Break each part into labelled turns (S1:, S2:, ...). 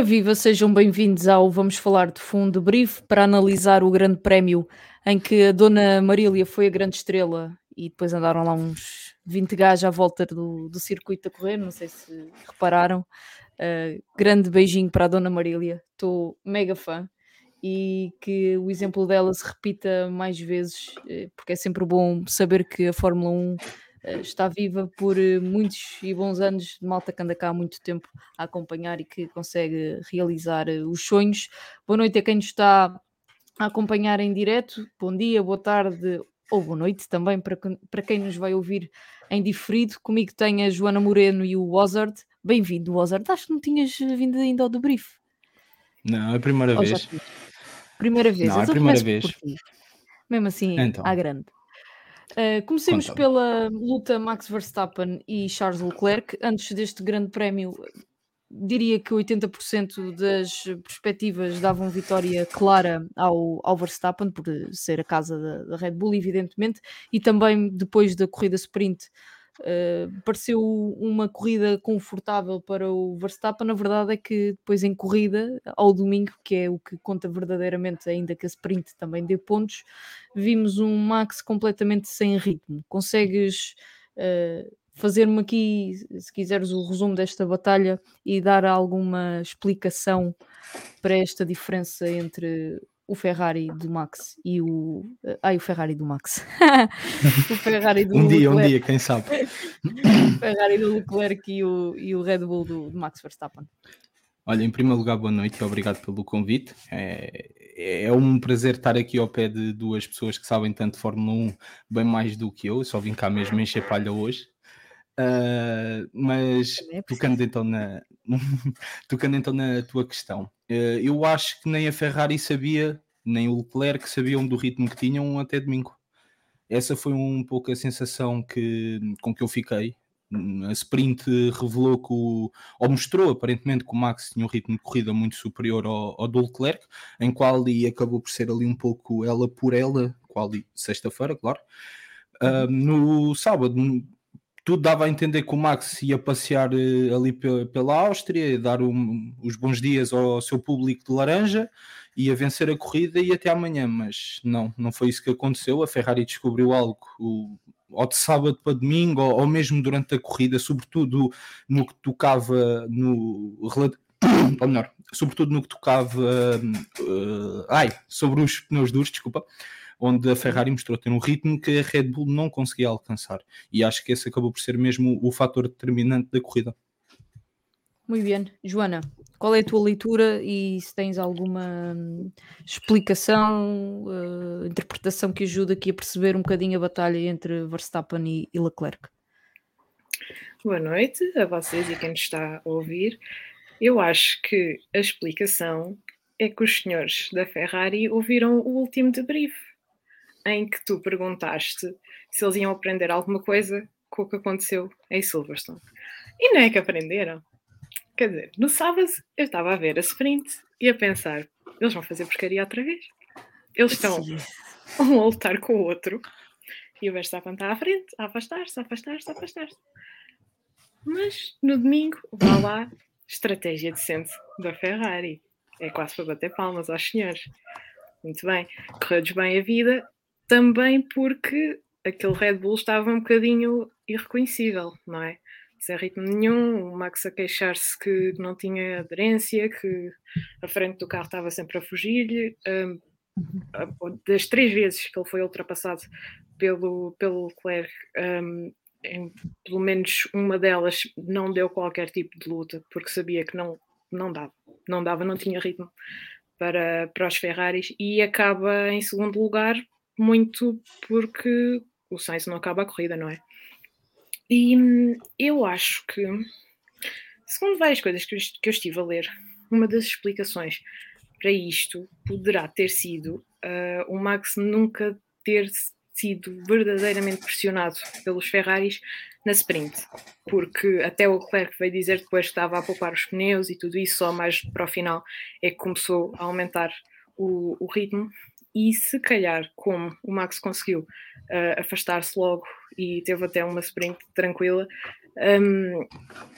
S1: Ora viva, sejam bem-vindos ao Vamos Falar de Fundo Brief para analisar o grande prémio em que a Dona Marília foi a grande estrela e depois andaram lá uns 20 gajos à volta do, do circuito a correr, não sei se repararam. Uh, grande beijinho para a Dona Marília, estou mega fã e que o exemplo dela se repita mais vezes, eh, porque é sempre bom saber que a Fórmula 1 eh, está viva por eh, muitos e bons anos de malta que anda cá há muito tempo a acompanhar e que consegue realizar eh, os sonhos. Boa noite a quem nos está a acompanhar em direto. Bom dia, boa tarde ou boa noite também para, para quem nos vai ouvir em diferido. Comigo tem a Joana Moreno e o Wozard. Bem-vindo, Wozard. Acho que não tinhas vindo ainda ao debrief.
S2: Não, é a primeira ou vez.
S1: Primeira vez.
S2: Não, é a primeira vez.
S1: Mesmo assim, então. à grande. Uh, comecemos pela luta Max Verstappen e Charles Leclerc. Antes deste grande prémio, diria que 80% das perspectivas davam vitória clara ao, ao Verstappen, por ser a casa da, da Red Bull, evidentemente, e também depois da corrida sprint Uh, pareceu uma corrida confortável para o Verstappen. Na verdade é que depois em corrida, ao domingo, que é o que conta verdadeiramente, ainda que a sprint também dê pontos, vimos um Max completamente sem ritmo. Consegues uh, fazer-me aqui, se quiseres, o resumo desta batalha e dar alguma explicação para esta diferença entre o Ferrari do Max e o. Ai, o Ferrari do Max.
S2: o Ferrari do Um dia, Leclerc. um dia, quem sabe.
S1: o Ferrari do Leclerc e o, e o Red Bull do, do Max Verstappen.
S2: Olha, em primeiro lugar, boa noite e obrigado pelo convite. É, é um prazer estar aqui ao pé de duas pessoas que sabem tanto de Fórmula 1, bem mais do que eu. eu só vim cá mesmo encher palha hoje. Uh, mas é tocando então, na, tocando então na tua questão, uh, eu acho que nem a Ferrari sabia, nem o Leclerc sabiam do ritmo que tinham até domingo. Essa foi um pouco a sensação que, com que eu fiquei. A sprint revelou que o, ou mostrou aparentemente que o Max tinha um ritmo de corrida muito superior ao, ao do Leclerc, em qual ali acabou por ser ali um pouco ela por ela, qual sexta-feira, claro. Uh, no sábado tudo dava a entender que o Max ia passear uh, ali pela Áustria, dar um, os bons dias ao seu público de laranja, ia vencer a corrida e até amanhã, mas não, não foi isso que aconteceu. A Ferrari descobriu algo o, ou de sábado para domingo, ou, ou, mesmo durante a corrida, sobretudo no que tocava no ou melhor, sobretudo no que tocava uh, ai, sobre os pneus duros, desculpa onde a Ferrari mostrou ter um ritmo que a Red Bull não conseguia alcançar. E acho que esse acabou por ser mesmo o fator determinante da corrida.
S1: Muito bem. Joana, qual é a tua leitura e se tens alguma hum, explicação, uh, interpretação que ajude aqui a perceber um bocadinho a batalha entre Verstappen e, e Leclerc?
S3: Boa noite a vocês e quem está a ouvir. Eu acho que a explicação é que os senhores da Ferrari ouviram o último debrief em que tu perguntaste se eles iam aprender alguma coisa com o que aconteceu em Silverstone. E não é que aprenderam. Quer dizer, no sábado eu estava a ver a sprint e a pensar: eles vão fazer porcaria outra vez. Eles estão um a lutar com o outro e o Verstappen está à frente, a afastar-se, a afastar-se, a afastar-se. Mas no domingo, vá lá, estratégia decente da Ferrari. É quase para bater palmas aos senhores. Muito bem, correu-lhes bem a vida também porque aquele Red Bull estava um bocadinho irreconhecível, não é? Sem ritmo nenhum, o Max a queixar-se que não tinha aderência, que a frente do carro estava sempre a fugir-lhe. Um, das três vezes que ele foi ultrapassado pelo, pelo Leclerc, um, em, pelo menos uma delas não deu qualquer tipo de luta, porque sabia que não, não dava, não dava, não tinha ritmo para, para os Ferraris e acaba em segundo lugar muito porque o Sainz não acaba a corrida, não é? E hum, eu acho que, segundo várias coisas que eu, que eu estive a ler uma das explicações para isto poderá ter sido uh, o Max nunca ter sido verdadeiramente pressionado pelos Ferraris na sprint, porque até o Leclerc veio dizer depois que estava a poupar os pneus e tudo isso, só mais para o final é que começou a aumentar o, o ritmo. E se calhar, como o Max conseguiu uh, afastar-se logo e teve até uma sprint tranquila, um,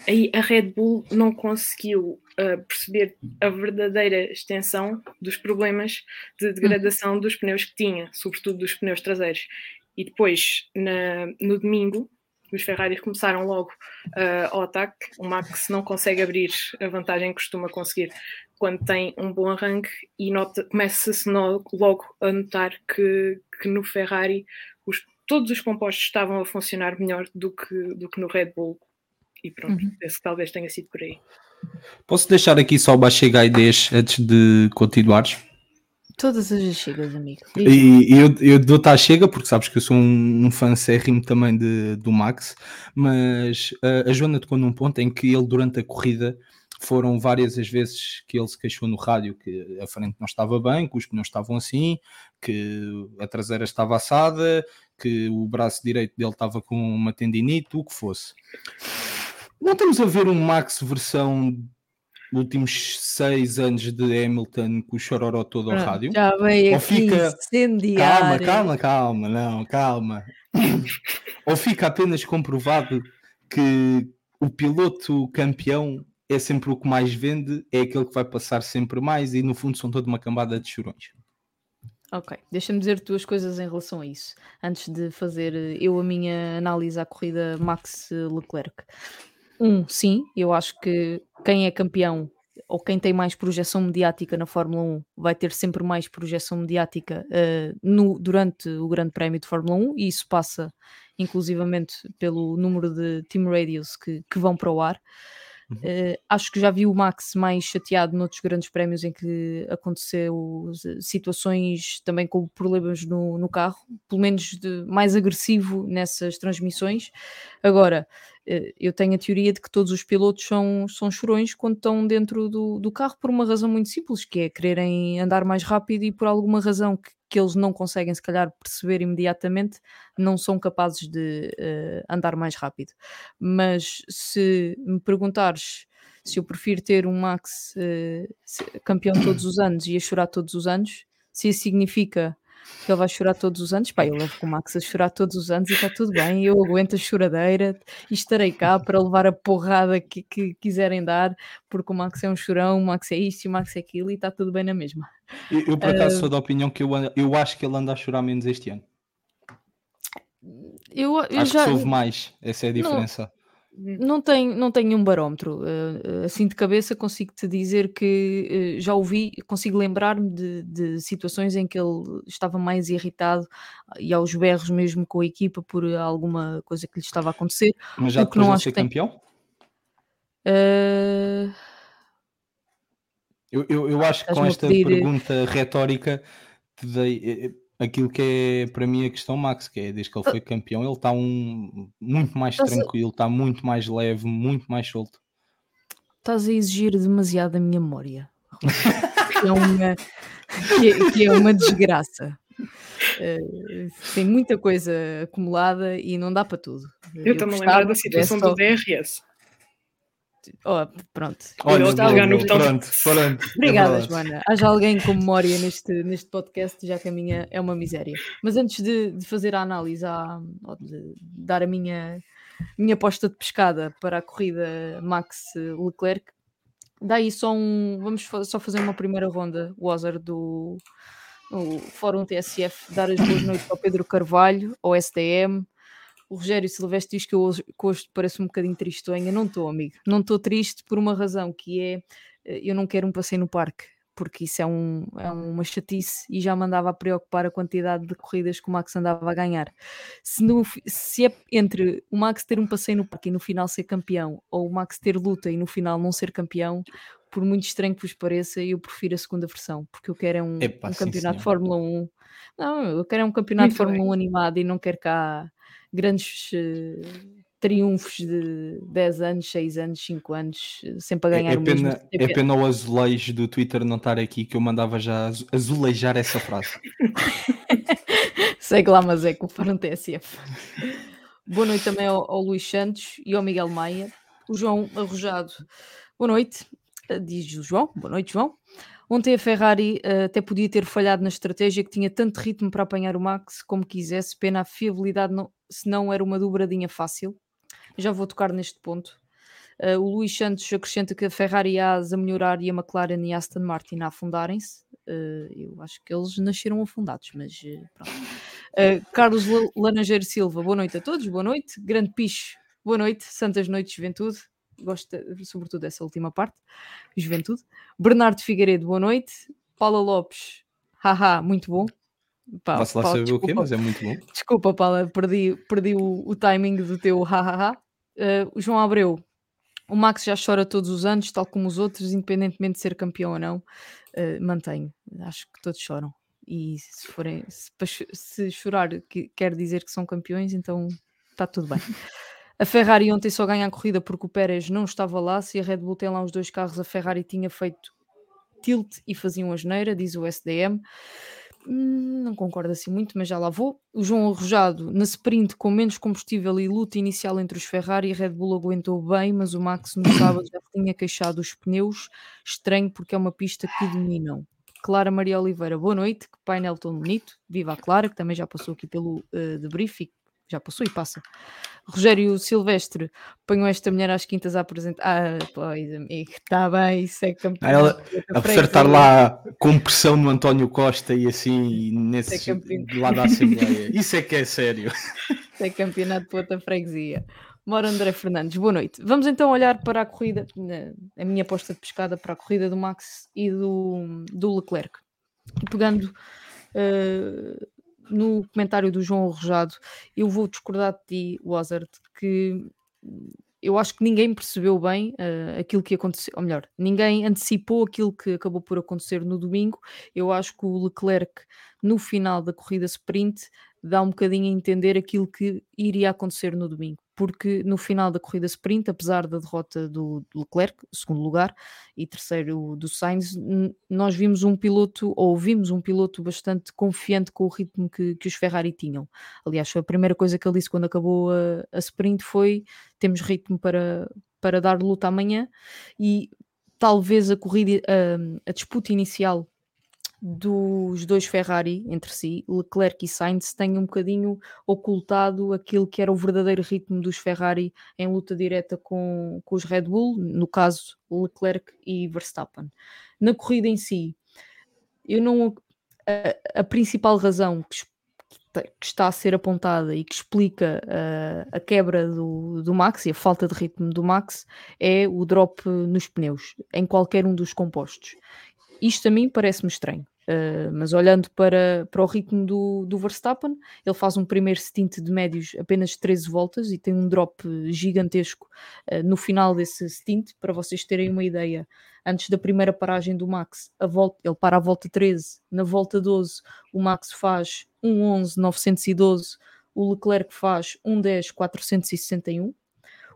S3: aí a Red Bull não conseguiu uh, perceber a verdadeira extensão dos problemas de degradação dos pneus que tinha, sobretudo dos pneus traseiros. E depois, na, no domingo, os Ferraris começaram logo uh, ao ataque. O Max não consegue abrir a vantagem que costuma conseguir quando tem um bom arranque e começa-se logo a notar que, que no Ferrari os, todos os compostos estavam a funcionar melhor do que, do que no Red Bull. E pronto, uhum. esse talvez tenha sido por aí.
S2: Posso deixar aqui só o chegar a 10 antes de continuares?
S1: Todas as chegas, amigo.
S2: E, e eu, eu dou-te a chega porque sabes que eu sou um, um fã sérrimo também de, do Max, mas uh, a Joana tocou num ponto em que ele, durante a corrida, foram várias as vezes que ele se queixou no rádio que a frente não estava bem, que os pneus estavam assim, que a traseira estava assada, que o braço direito dele estava com uma tendinite, o que fosse. Não estamos a ver um Max versão últimos seis anos de Hamilton com o chororó todo ao rádio.
S1: Já veio Ou fica...
S2: Calma, calma, calma, não, calma. Ou fica apenas comprovado que o piloto campeão é sempre o que mais vende, é aquele que vai passar sempre mais e no fundo são toda uma cambada de chorões.
S1: Ok, deixa-me dizer duas coisas em relação a isso, antes de fazer eh, eu a minha análise à corrida Max Leclerc. Um, sim, eu acho que quem é campeão ou quem tem mais projeção mediática na Fórmula 1 vai ter sempre mais projeção mediática uh, no, durante o Grande Prémio de Fórmula 1 e isso passa inclusivamente pelo número de team radios que, que vão para o ar. Uh, acho que já vi o Max mais chateado noutros grandes prémios em que aconteceu situações também com problemas no, no carro, pelo menos de, mais agressivo nessas transmissões. Agora, eu tenho a teoria de que todos os pilotos são, são chorões quando estão dentro do, do carro por uma razão muito simples, que é quererem andar mais rápido e por alguma razão que, que eles não conseguem, se calhar, perceber imediatamente, não são capazes de uh, andar mais rápido. Mas se me perguntares se eu prefiro ter um Max uh, campeão todos os anos e a chorar todos os anos, se isso significa que ele vai chorar todos os anos. Pá, eu levo com o Max a chorar todos os anos e está tudo bem. Eu aguento a choradeira e estarei cá para levar a porrada que, que quiserem dar, porque o Max é um chorão, o Max é isto e o Max é aquilo e está tudo bem na mesma.
S2: Eu, eu por acaso uh, sou da opinião que eu, eu acho que ele anda a chorar menos este ano.
S1: Eu, eu
S2: acho
S1: já...
S2: que soube mais, essa é a diferença. Não
S1: não tenho, não tenho um barómetro. Uh, assim de cabeça consigo te dizer que uh, já ouvi, consigo lembrar-me de, de, situações em que ele estava mais irritado e aos berros mesmo com a equipa por alguma coisa que lhe estava a acontecer.
S2: Mas já depois não de ser campeão?
S1: Uh...
S2: Eu, eu, eu acho que com esta pedir... pergunta retórica te dei aquilo que é para mim a questão Max, que é desde que ele foi campeão, ele está um, muito mais tranquilo, está muito mais leve, muito mais solto.
S1: Estás a exigir demasiado a minha memória. que, é uma, que, é, que é uma desgraça. Uh, tem muita coisa acumulada e não dá para tudo.
S3: Eu estou-me a lembrar da situação do DRS.
S1: Oh, pronto.
S2: Olha, está no botão. Pronto, pronto.
S1: Obrigada, é Joana. Haja alguém com memória neste, neste podcast, já que a minha é uma miséria. Mas antes de, de fazer a análise, a, de dar a minha, minha aposta de pescada para a corrida Max Leclerc, daí só um. Vamos só fazer uma primeira ronda, o Ozer do Fórum TSF, dar as boas noites ao Pedro Carvalho, ao STM, o Rogério Silvestre diz que eu hoje, que hoje parece um bocadinho tristonha. Não estou, amigo. Não estou triste por uma razão, que é eh, eu não quero um passeio no parque, porque isso é, um, é uma chatice e já me andava a preocupar a quantidade de corridas que o Max andava a ganhar. Se, no, se é entre o Max ter um passeio no parque e no final ser campeão, ou o Max ter luta e no final não ser campeão, por muito estranho que vos pareça, eu prefiro a segunda versão, porque eu quero é um, Epa, um campeonato de Fórmula 1. Não, eu quero é um campeonato muito de Fórmula bem. 1 animado e não quero cá grandes uh, triunfos de 10 anos, 6 anos, 5 anos, sempre a ganhar
S2: é, é pena, É pena o azulejo do Twitter não estar aqui, que eu mandava já azulejar essa frase.
S1: Segue lá, mas é que o TSF. Boa noite também ao, ao Luís Santos e ao Miguel Maia. O João Arrojado. Boa noite, diz o João. Boa noite, João. Ontem a Ferrari uh, até podia ter falhado na estratégia que tinha tanto ritmo para apanhar o Max como quisesse, pena a fiabilidade não, se não era uma dobradinha fácil. Já vou tocar neste ponto. Uh, o Luís Santos acrescenta que a Ferrari e a melhorar e a McLaren e a Aston Martin a afundarem-se. Uh, eu acho que eles nasceram afundados, mas pronto. Carlos Laranjeiro Silva, boa noite a todos, boa noite. Grande Picho, boa noite. Santas noites, juventude gosto sobretudo dessa última parte, juventude. Bernardo Figueiredo, boa noite. Paula Lopes, haha, muito bom.
S2: Pá, Posso lá saber desculpa, o quê, mas é muito bom.
S1: Desculpa, Paula, perdi, perdi o, o timing do teu hahaha. Uh, o João Abreu, o Max já chora todos os anos, tal como os outros, independentemente de ser campeão ou não. Uh, mantenho, acho que todos choram. E se forem, se, se chorar que, quer dizer que são campeões, então está tudo bem. A Ferrari ontem só ganha a corrida porque o Pérez não estava lá. Se a Red Bull tem lá os dois carros, a Ferrari tinha feito tilt e faziam a geneira, diz o SDM. Não concordo assim muito, mas já lá vou. O João Arrojado, na sprint com menos combustível e luta inicial entre os Ferrari, a Red Bull aguentou bem, mas o Max no sábado já tinha queixado os pneus. Estranho porque é uma pista que dominam. Clara Maria Oliveira, boa noite. Que painel tão bonito. Viva a Clara, que também já passou aqui pelo uh, debrief e já passou e passa. Rogério Silvestre, ponham esta mulher às quintas a apresentar. Ah, pois, amigo, está bem, isso é campeão.
S2: Ela, a estar lá com pressão no António Costa e assim, nesse é lado da Assembleia. Isso é que é sério.
S1: Isso é campeonato de outra freguesia. Mora André Fernandes, boa noite. Vamos então olhar para a corrida, a minha aposta de pescada para a corrida do Max e do, do Leclerc. Pegando uh, no comentário do João Arrojado, eu vou discordar de ti, Wazard, que eu acho que ninguém percebeu bem uh, aquilo que aconteceu, ou melhor, ninguém antecipou aquilo que acabou por acontecer no domingo. Eu acho que o Leclerc, no final da corrida sprint, dá um bocadinho a entender aquilo que iria acontecer no domingo porque no final da corrida sprint, apesar da derrota do, Leclerc, segundo lugar, e terceiro do Sainz, nós vimos um piloto, ou vimos um piloto bastante confiante com o ritmo que, que os Ferrari tinham. Aliás, foi a primeira coisa que ele disse quando acabou a, a sprint foi temos ritmo para, para dar luta amanhã, e talvez a corrida, a, a disputa inicial dos dois Ferrari entre si, Leclerc e Sainz, têm um bocadinho ocultado aquilo que era o verdadeiro ritmo dos Ferrari em luta direta com, com os Red Bull, no caso Leclerc e Verstappen. Na corrida em si, eu não. A, a principal razão que, que, está a ser apontada e que explica a, a quebra do, do Max e a falta de ritmo do Max é o drop nos pneus, em qualquer um dos compostos. Isto a mim parece-me estranho. Uh, mas olhando para, para o ritmo do, do Verstappen, ele faz um primeiro stint de médios apenas 13 voltas e tem um drop gigantesco uh, no final desse stint. Para vocês terem uma ideia, antes da primeira paragem do Max, a volta, ele para a volta 13, na volta 12, o Max faz 1.11.912, o Leclerc faz 1.10.461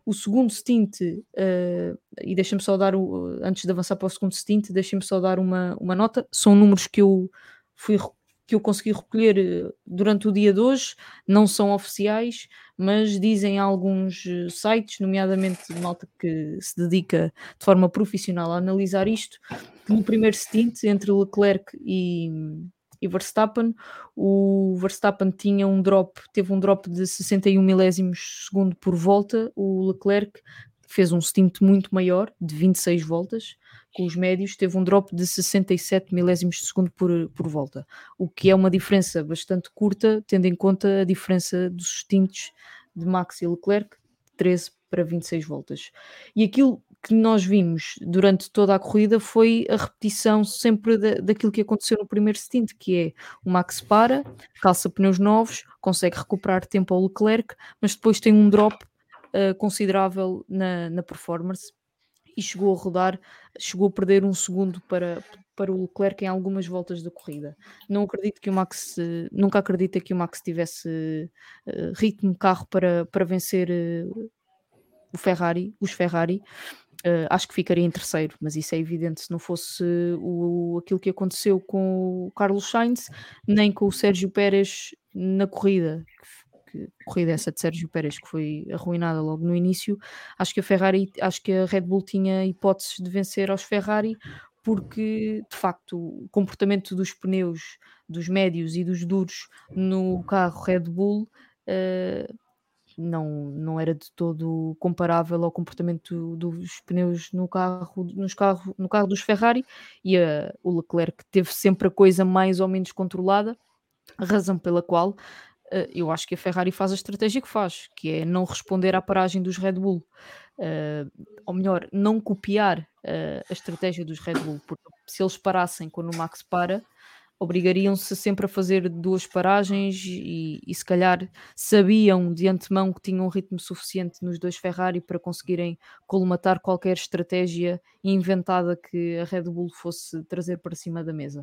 S1: o segundo stint, uh, e deixa-me só dar, o, antes de avançar para o segundo stint, deixa-me só dar uma, uma nota. São números que eu fui que eu consegui recolher eh, durante o dia de hoje, não são oficiais, mas dizem alguns eh, sites, nomeadamente malta que se dedica de forma profissional a analisar isto, que no primeiro stint entre Leclerc e, e Verstappen. O Verstappen tinha um drop, teve um drop de 61 milésimos segundo por volta. O Leclerc fez um stint muito maior, de 26 voltas, com os médios, teve um drop de 67 milésimos de segundo por, por volta, o que é uma diferença bastante curta, tendo em conta a diferença dos stints de Max e Leclerc, 13 para 26 voltas. E aquilo que nós vimos durante toda a corrida foi a repetição sempre da, daquilo que aconteceu no primeiro stint, que é o Max para, calça pneus novos, consegue recuperar tempo ao Leclerc, mas depois tem um drop uh, considerável na, na performance e chegou a rodar, chegou a perder um segundo para, para o Leclerc em algumas voltas da corrida. Não acredito que o Max, nunca acredita que o Max tivesse uh, ritmo carro para, para vencer uh, o Ferrari, os Ferrari, uh, acho que ficaria em terceiro, mas isso é evidente se não fosse o, aquilo que aconteceu com o Carlos Sainz, nem com o Sérgio Pérez na corrida, que, corrida essa de Sérgio Pérez que foi arruinada logo no início, acho que a Ferrari, acho que a Red Bull tinha hipóteses de vencer aos Ferrari, porque de facto o comportamento dos pneus, dos médios e dos duros no carro Red Bull uh, não, não era de todo comparável ao comportamento dos pneus no carro, nos carro, no carro dos Ferrari e o Leclerc teve sempre a coisa mais ou menos controlada, razão pela qual uh, eu acho que a Ferrari faz a estratégia que faz, que é não responder à paragem dos Red Bull. Uh, ou melhor, não copiar uh, a estratégia dos Red Bull, porque se eles parassem quando o Max para, obrigariam-se sempre a fazer duas paragens e, e, se calhar sabiam de antemão que tinham um ritmo suficiente nos dois Ferrari para conseguirem colmatar qualquer estratégia inventada que a Red Bull fosse trazer para cima da mesa.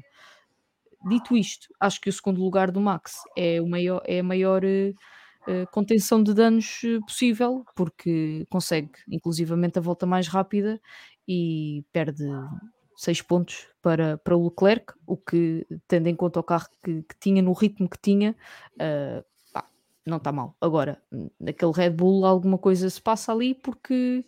S1: Dito isto, acho que o segundo lugar do Max é, o maior, é a maior uh, contenção de danos eh, possível, porque consegue inclusivamente a volta mais rápida e perde 6 pontos para, para o Leclerc, o que, tendo em conta o carro que, que tinha, no ritmo que tinha, uh, pá, não está mal. Agora, naquele Red Bull, alguma coisa se passa ali porque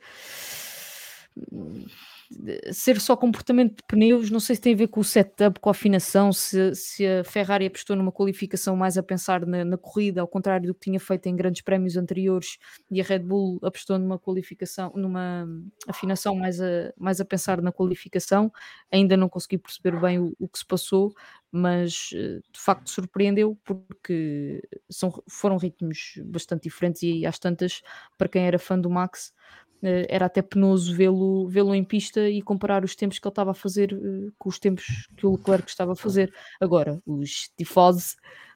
S1: ser só comportamento de pneus, não sei se tem a ver com o setup, com a afinação, se, se a Ferrari apostou numa qualificação mais a pensar na, na, corrida, ao contrário do que tinha feito em grandes prémios anteriores, e a Red Bull apostou numa qualificação, numa afinação mais a, mais a pensar na qualificação. Ainda não consegui perceber bem o, o que se passou, mas eh, de facto surpreendeu porque são, foram ritmos bastante diferentes e às tantas, para quem era fã do Max, era até penoso vê-lo vê em pista e comparar os tempos que ele estava a fazer uh, com os tempos que o Leclerc estava a fazer. Agora, os tifosi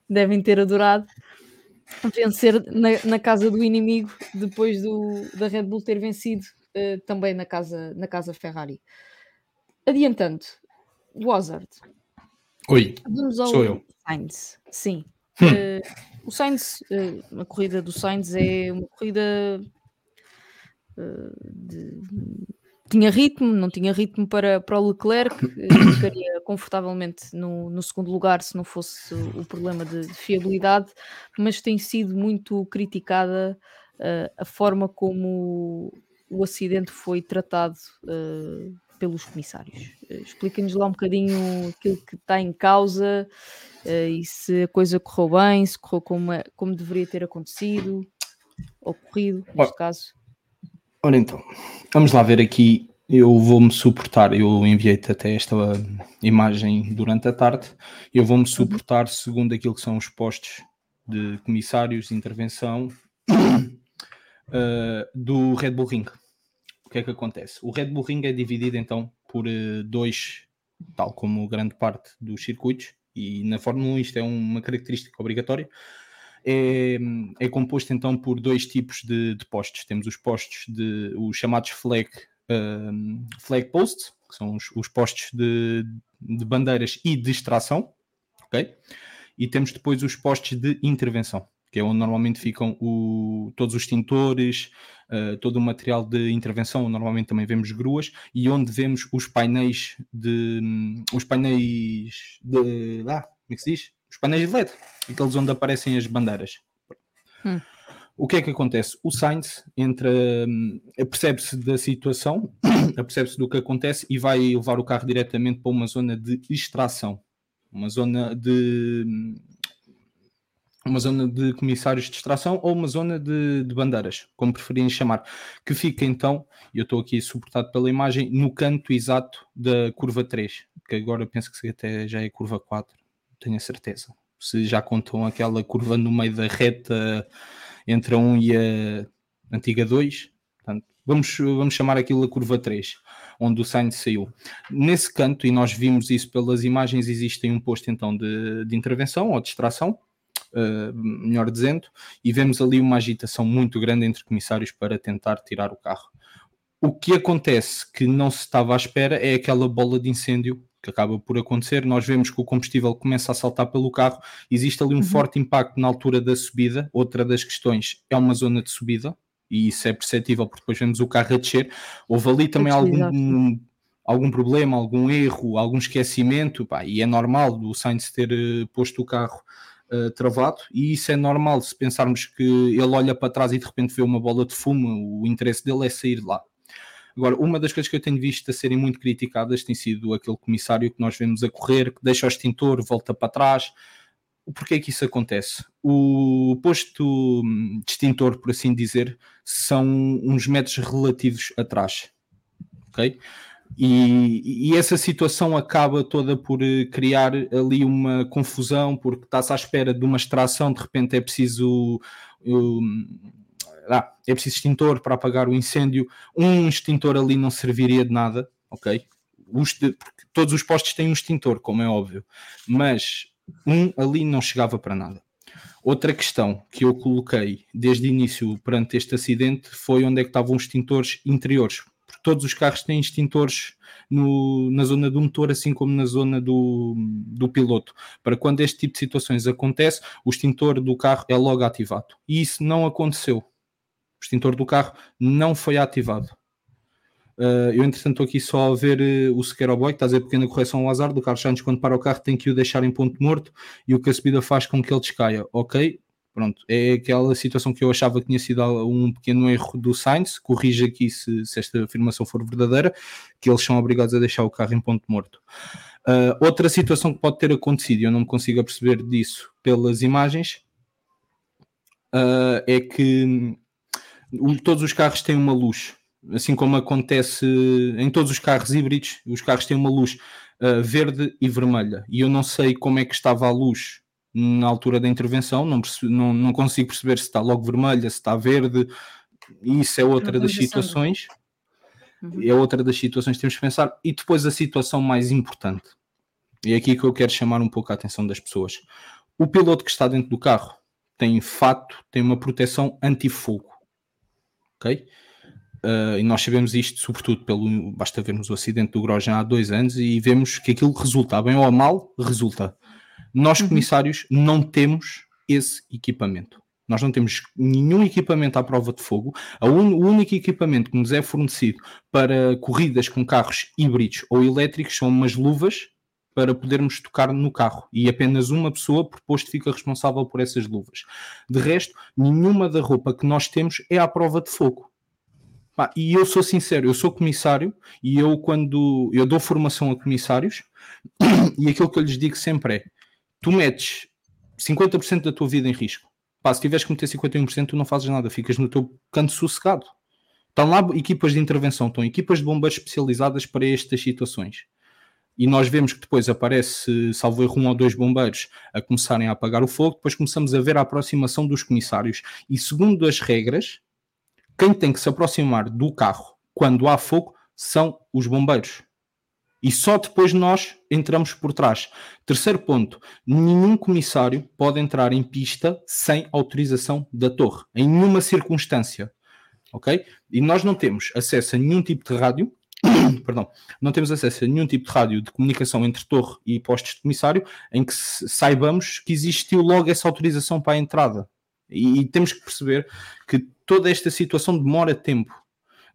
S1: devem ter adorado vencer na, na, casa do inimigo depois do, da Red Bull ter vencido uh, também na casa, na casa Ferrari. Adiantando, Wazard.
S2: Oi, Vamos ao sou eu.
S1: Sainz. Sim. Hum. Uh, o Sainz, uh, a corrida do Sainz é uma corrida de, tinha ritmo, não tinha ritmo para, para o Leclerc, eh, ficaria confortavelmente no, no, segundo lugar se não fosse o problema de, de fiabilidade, mas tem sido muito criticada uh, a forma como o acidente foi tratado uh, pelos comissários. Uh, Explica-nos lá um bocadinho aquilo que está em causa e se a coisa correu bem, se correu como, é, como deveria ter acontecido, ocorrido, neste caso.
S2: Ora então, vamos lá ver aqui. Eu vou-me suportar. Eu enviei-te até esta imagem durante a tarde. Eu vou-me uhum. suportar segundo aquilo que são os postos de comissários de intervenção uh, do Red Bull Ring. O que é que acontece? O Red Bull Ring é dividido então por uh, dois, tal como grande parte dos circuitos, e na Fórmula 1 isto é uma característica obrigatória é, é composto então por dois tipos de, de postos. Temos os postos de os chamados flag, um, flag posts, que são os, os postos de, de, bandeiras e de extração, ok? E temos depois os postos de intervenção, que é onde normalmente ficam o, todos os extintores, uh, todo o material de intervenção, normalmente também vemos gruas, e onde vemos os painéis de os painéis de ah, como é que se diz? Os painéis de LED, aqueles onde aparecem as bandeiras. Hum. O que é que acontece? O Sainz entra, hum, percebe-se da situação, percebe-se do que acontece e vai levar o carro diretamente para uma zona de extração, uma zona de hum, uma zona de comissários de extração ou uma zona de, de bandeiras, como preferirem chamar, que fica então, eu estou aqui suportado pela imagem, no canto exato da curva 3, que agora penso que até já é curva 4 tenho a certeza. Se já contam aquela curva no meio da reta entre a 1 e a antiga 2, portanto, vamos, vamos chamar aquilo a curva 3, onde o Sainz saiu. Nesse canto, e nós vimos isso pelas imagens, existe um posto então de, de intervenção ou distração, uh, melhor dizendo, e vemos ali uma agitação muito grande entre comissários para tentar tirar o carro. O que acontece que não se estava à espera é aquela bola de incêndio que acaba por acontecer, nós vemos que o combustível começa a saltar pelo carro, existe ali um uhum. forte impacto na altura da subida. Outra das questões é uma zona de subida, e isso é perceptível porque depois vemos o carro a descer. Houve ali também algum, algum problema, algum erro, algum esquecimento, pá, e é normal do Sainz ter uh, posto o carro uh, travado, e isso é normal se pensarmos que ele olha para trás e de repente vê uma bola de fumo, o interesse dele é sair de lá. Agora, uma das coisas que eu tenho visto a serem muito criticadas tem sido aquele comissário que nós vemos a correr, que deixa o extintor, volta para trás. Porquê é que isso acontece? O posto de extintor, por assim dizer, são uns metros relativos atrás. Ok? E, e, essa situação acaba toda por eh, criar ali uma confusão, porque está-se à espera de uma extração, de repente é preciso um, ah, é preciso extintor para apagar o incêndio. Um extintor ali não serviria de nada, ok? Os de, todos os postos têm um extintor, como é óbvio, mas um ali não chegava para nada. Outra questão que eu coloquei desde o início perante este acidente foi onde é que estavam os extintores interiores, porque todos os carros têm extintores no, na zona do motor, assim como na zona do, do piloto. Para quando este tipo de situações acontece, o extintor do carro é logo ativado. E isso não aconteceu. O extintor do carro não foi ativado. Uh, eu, entretanto, estou aqui só a ver uh, o Boy, que está a dizer pequena correção ao azar do Carlos Santos quando para o carro tem que o deixar em ponto morto e o que a subida faz com que ele descaia. Ok, Pronto, é aquela situação que eu achava que tinha sido um pequeno erro do Sainz, corrige aqui se, se esta afirmação for verdadeira, que eles são obrigados a deixar o carro em ponto morto. Uh, outra situação que pode ter acontecido, e eu não me consigo perceber disso pelas imagens, uh, é que todos os carros têm uma luz, assim como acontece em todos os carros híbridos, os carros têm uma luz uh, verde e vermelha, e eu não sei como é que estava a luz na altura da intervenção, não, não, não consigo perceber se está logo vermelha, se está verde, isso é outra das situações. Uhum. É outra das situações que temos que pensar. E depois a situação mais importante. E é aqui que eu quero chamar um pouco a atenção das pessoas. O piloto que está dentro do carro tem fato, tem uma proteção anti-fogo. Ok? Uh, e nós sabemos isto, sobretudo, pelo basta vermos o acidente do Grosjean há dois anos e vemos que aquilo resulta, bem ou mal, resulta. Nós, uhum. comissários, não temos esse equipamento. Nós não temos nenhum equipamento à prova de fogo. Un... o único equipamento que nos é fornecido para corridas com carros híbridos ou elétricos são umas luvas para podermos tocar no carro e apenas uma pessoa por posto fica responsável por essas luvas. De resto, nenhuma da roupa que nós temos é à prova de fogo. e eu sou sincero, eu sou comissário e eu quando eu dou formação a comissários e aquilo que eu lhes digo sempre é tu metes 50% da tua vida em risco. Pá, se tiveres que meter 51%, tu não fazes nada, ficas no teu canto sossegado. Estão lá equipas de intervenção, estão equipas de bombeiros especializadas para estas situações. E nós vemos que depois aparece, salvo erro, um ou dois bombeiros a começarem a apagar o fogo, depois começamos a ver a aproximação dos comissários. E segundo as regras, quem tem que se aproximar do carro quando há fogo são os bombeiros e só depois nós entramos por trás. Terceiro ponto: nenhum comissário pode entrar em pista sem autorização da torre, em nenhuma circunstância. Ok? E nós não temos acesso a nenhum tipo de rádio, perdão, não temos acesso a nenhum tipo de rádio de comunicação entre torre e postos de comissário em que saibamos que existiu logo essa autorização para a entrada. E, e temos que perceber que toda esta situação demora tempo.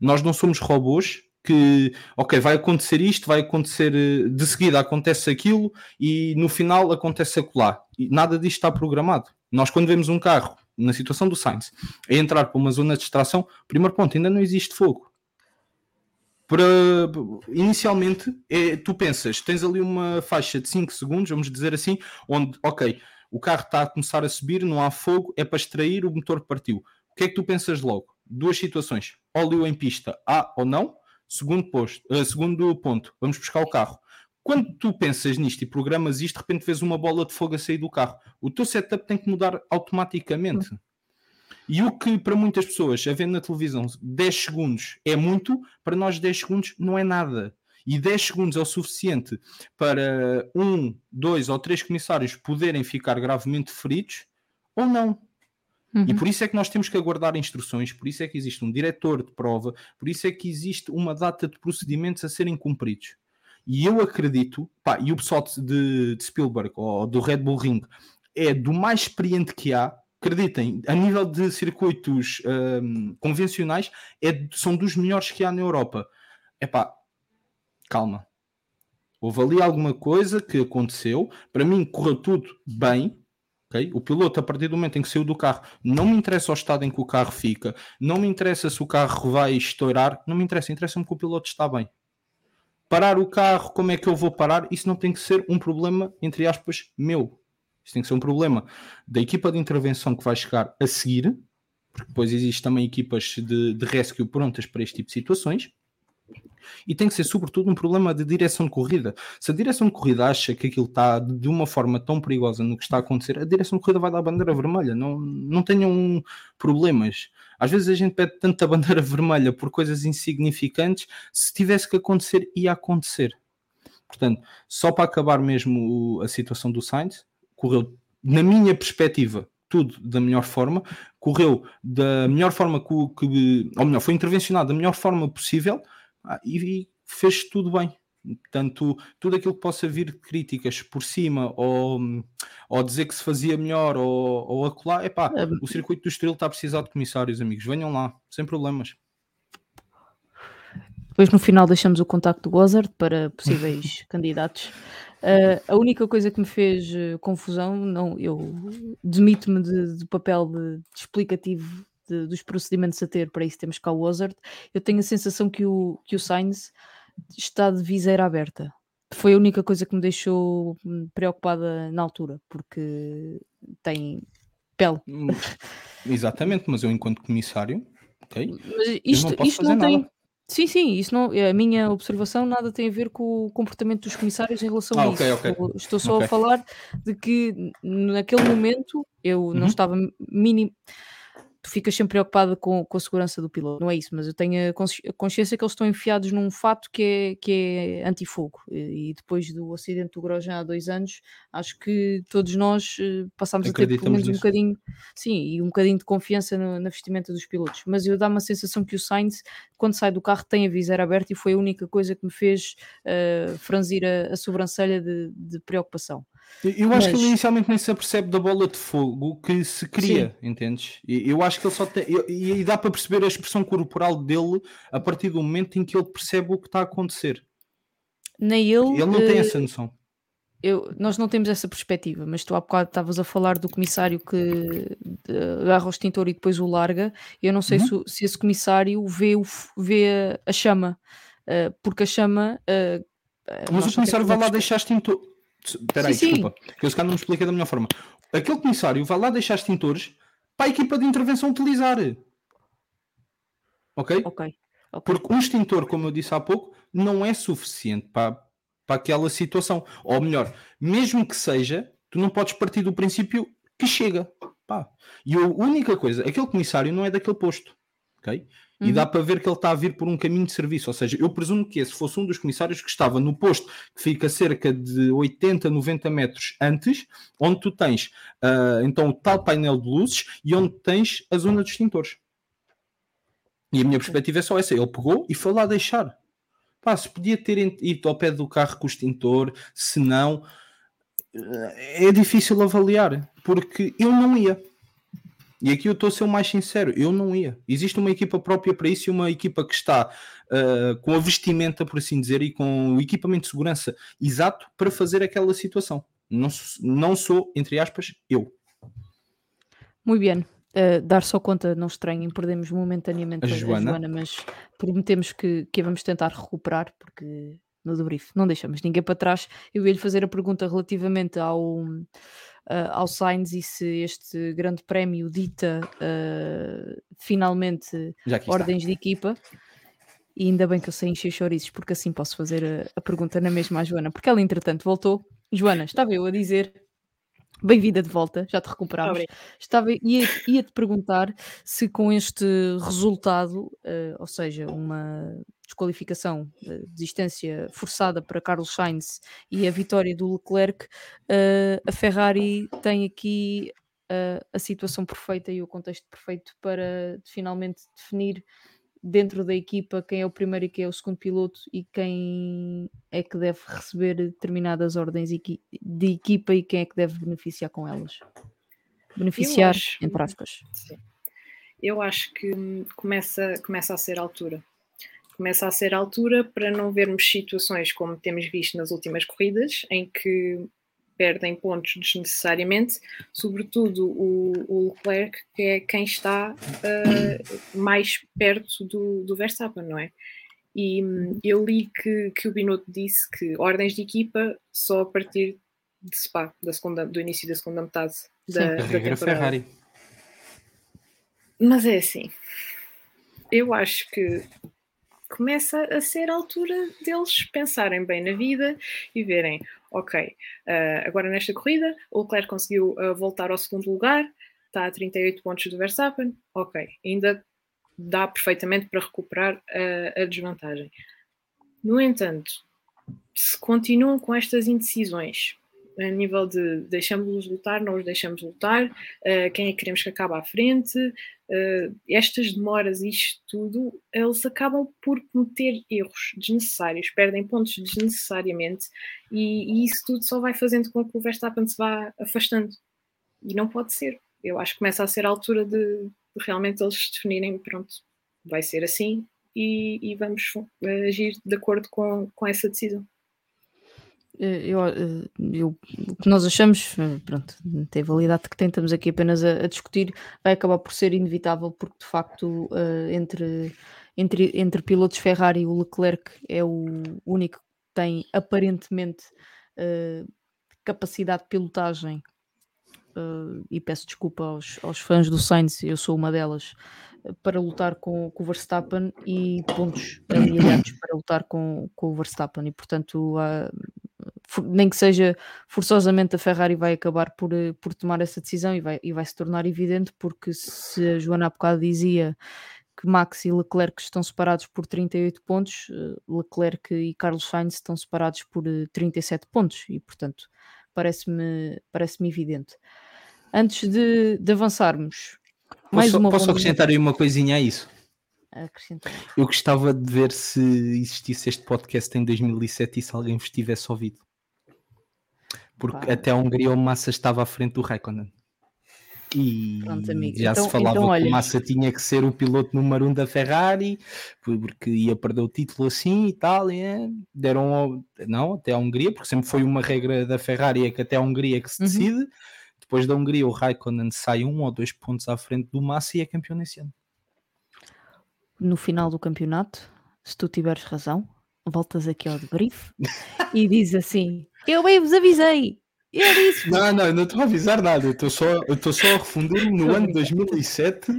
S2: Nós não somos robôs que, ok, vai acontecer isto, vai acontecer, eh, de seguida acontece aquilo e no final acontece acolá. E nada disto está programado. Nós, quando vemos um carro, na situação do Sainz, a entrar para uma zona de extração, primeiro ponto, ainda não existe fogo. Para, inicialmente, é, tu pensas, tens ali uma faixa de 5 segundos, vamos dizer assim, onde, ok, o carro está a começar a subir, não há fogo, é para extrair, o motor partiu. O que é que tu pensas logo? Duas situações: óleo em pista, há ou não, Segundo, posto, uh, segundo ponto, vamos buscar o carro. Quando tu pensas nisto e programas isto, de repente vês uma bola de fogo a sair do carro. O teu setup tem que mudar automaticamente. E o que para muitas pessoas, a ver na televisão, 10 segundos é muito, para nós 10 segundos não é nada. E 10 segundos é o suficiente para um, dois ou três comissários poderem ficar gravemente feridos ou não. Uhum. E por isso é que nós temos que aguardar instruções, por isso é que existe um diretor de prova, por isso é que existe uma data de procedimentos a serem cumpridos. E eu acredito, pá, e o pessoal de, de Spielberg ou do Red Bull Ring é do mais experiente que há, acreditem, a nível de circuitos um, convencionais, é, são dos melhores que há na Europa. Epá, calma. Houve ali alguma coisa que aconteceu. Para mim, correu tudo bem. Okay? O piloto, a partir do momento em que saiu do carro, não me interessa o estado em que o carro fica, não me interessa se o carro vai estourar, não me interessa, interessa-me que o piloto está bem. Parar o carro, como é que eu vou parar? Isso não tem que ser um problema, entre aspas, meu. Isso tem que ser um problema da equipa de intervenção que vai chegar a seguir, porque depois existem também equipas de, de rescue prontas para este tipo de situações. E tem que ser, sobretudo, um problema de direção de corrida. Se a direção de corrida acha que aquilo está de uma forma tão perigosa no que está a acontecer, a direção de corrida vai dar a bandeira vermelha. Não, não tenham problemas. Às vezes a gente pede tanta bandeira vermelha por coisas insignificantes. Se tivesse que acontecer, ia acontecer. Portanto, só para acabar mesmo a situação do Sainz, correu, na minha perspectiva, tudo da melhor forma, correu da melhor forma que, que ou melhor, foi intervencionado da melhor forma possível e, fez tudo bem. Portanto, tudo aquilo que possa vir de críticas por cima ou, ou dizer que se fazia melhor ou, ou acolá, epá, é, o circuito do Estoril está a precisar de comissários, amigos. Venham lá, sem problemas.
S1: Depois no final deixamos o contacto do Gozard para possíveis candidatos. Uh, a única coisa que me fez uh, confusão, não, eu demito-me de, de, papel de, de explicativo dos procedimentos a ter, para isso temos cá o Ozard, eu tenho a sensação que o, que o Sainz está de viseira aberta. Foi a única coisa que me deixou hum, preocupada na altura, porque tem pele. Hum,
S2: exatamente, mas eu enquanto comissário, ok?
S1: Mas isto não, isto não tem... Sim, sim, isso não, a minha observação nada tem a ver com o comportamento dos comissários em relação ah, a okay, isso. Okay. Estou só okay. a falar de que naquele momento eu uhum. não estava mínimo tu ficas sempre preocupado com, com a segurança do piloto, não é isso, mas eu tenho a consciência que eles estão enfiados num fato que é, que é antifogo. E depois do acidente do Grosjean há dois anos, acho que todos nós uh, passámos a ter pelo menos um bocadinho, sim, e um bocadinho de confiança no, na vestimenta dos pilotos. Mas eu dá-me a sensação que o Sainz, quando sai do carro, tem a viseira aberta e foi a única coisa que me fez uh, franzir a, a sobrancelha de, de preocupação.
S2: Eu acho Mas... que ele inicialmente nem se apercebe da bola de fogo que se cria, Sim. entendes? Eu acho que ele só tem. E dá para perceber a expressão corporal dele a partir do momento em que ele percebe o que está a acontecer.
S1: Nem ele.
S2: Ele não uh... tem essa noção.
S1: Eu, nós não temos essa perspectiva, mas tu há bocado estavas a falar do comissário que agarra o extintor e depois o larga. Eu não sei uhum. se, se, esse comissário vê, o, vê a, chama, uh, porque a chama. Uh,
S2: mas o comissário vai lá deixar extintor Espera aí, desculpa. Que eu se calhar não me expliquei da melhor forma. Aquele comissário vai lá deixar extintores para a equipa de intervenção utilizar. Ok?
S1: Ok. okay.
S2: Porque um extintor, como eu disse há pouco, não é suficiente para, para aquela situação. Ou melhor, mesmo que seja, tu não podes partir do princípio que chega. Pá. E a única coisa, aquele comissário não é daquele posto. Ok? e dá uhum. para ver que ele está a vir por um caminho de serviço. Ou seja, eu presumo que esse fosse um dos comissários que estava no posto que fica cerca de 80, 90 metros antes, onde tu tens uh, então o tal painel de luzes e onde tens a zona de extintores. E a minha perspectiva é só essa. Ele pegou e foi lá deixar. Pá, se podia ter ido ao pé do carro com o extintor, se não, é difícil avaliar, porque eu não ia. E aqui eu estou a ser o mais sincero, eu não ia. Existe uma equipa própria para isso e uma equipa que está uh, com a vestimenta, por assim dizer, e com o equipamento de segurança exato para fazer aquela situação. Não, não sou, entre aspas, eu.
S1: Muito bem. Uh, dar só conta, não estranhem, perdemos momentaneamente a, a, Joana. Joana, mas prometemos que, que vamos tentar recuperar, porque no debrief não deixamos ninguém para trás. Eu ia lhe fazer a pergunta relativamente ao uh, ao Sainz e se este grande prémio dita uh, finalmente ordens está. de equipa. E ainda bem que eu sei encher chouriços, porque assim posso fazer a, a pergunta na mesma à Joana, porque ela entretanto voltou. Joana, estava eu a dizer Bem-vinda de volta, já te recuperamos. Estava, ia, ia te perguntar se com este resultado, uh, ou seja, uma desqualificação, uh, desistência forçada para Carlos Sainz e a vitória do Leclerc, uh, a Ferrari tem aqui a situação perfeita e o contexto perfeito para finalmente definir dentro da equipa quem é o primeiro e quem é o segundo piloto e quem é que deve receber determinadas ordens de equipa e quem é que deve beneficiar com elas. beneficiar, acho, entre aspas.
S3: Sim. Eu acho que começa, começa a ser altura. Começa a ser altura para não vermos situações como temos visto nas últimas corridas, em que perdem pontos desnecessariamente, sobretudo o, o Leclerc, que é quem está uh, mais perto do, do Verstappen, não é? E um, eu li que, que o Binotto disse que ordens de equipa só a partir de Spa, da segunda, do início da segunda metade da, Sim, da temporada. Ferrari. Mas é assim, eu acho que começa a ser a altura deles pensarem bem na vida e verem, ok, uh, agora nesta corrida o Leclerc conseguiu uh, voltar ao segundo lugar, está a 38 pontos do Verstappen, ok, ainda dá perfeitamente para recuperar a, a desvantagem. No entanto, se continuam com estas indecisões, a nível de deixamos-los lutar, não os deixamos lutar, uh, quem é que queremos que acabe à frente, uh, estas demoras, isto tudo, eles acabam por cometer erros desnecessários, perdem pontos desnecessariamente e, e, isso tudo só vai fazendo com que o Verstappen se vá afastando. E não pode ser. Eu acho que começa a ser a altura de, realmente eles definirem, pronto, vai ser assim e, e vamos uh, agir de acordo com, com essa decisão.
S1: Eh, eu, eh, eu, o que nós achamos, pronto, tem validade que tentamos aqui apenas a, a, discutir, vai acabar por ser inevitável, porque de facto uh, entre, entre, entre pilotos Ferrari o Leclerc é o único que tem aparentemente uh, capacidade de pilotagem uh, e peço desculpa aos, aos, fãs do Sainz, eu sou uma delas, para lutar com, com, o Verstappen e pontos aliados para lutar com, com, o Verstappen. E portanto, uh, nem que seja forçosamente a Ferrari vai acabar por, por tomar essa decisão e vai, e vai se tornar evidente, porque se a Joana há bocado dizia que Max e Leclerc estão separados por 38 pontos, Leclerc e Carlos Sainz estão separados por 37 pontos e portanto parece-me parece evidente. Antes de, de avançarmos,
S2: mais posso, uma posso acrescentar aí uma coisinha a isso? Eu gostava de ver se existisse este podcast em 2007 e se alguém vos tivesse ouvido. Porque até a Hungria o Massa estava à frente do Raikkonen. E Pronto, já então, se falava então, que o Massa tinha que ser o piloto número um da Ferrari, porque ia perder o título assim e tal. E é, deram não, até a Hungria, porque sempre foi uma regra da Ferrari é que até a Hungria é que se uhum. decide. Uhum. Depois da Hungria, o Raikkonen sai um ou dois pontos à frente do Massa e é campeão nesse ano.
S1: No final do campeonato, se tu tiveres razão, voltas aqui ao debrief e diz assim: Eu bem vos avisei. Eu disse.
S2: Não, não, não estou a avisar nada. Eu estou só, eu só a refundir no ano 2007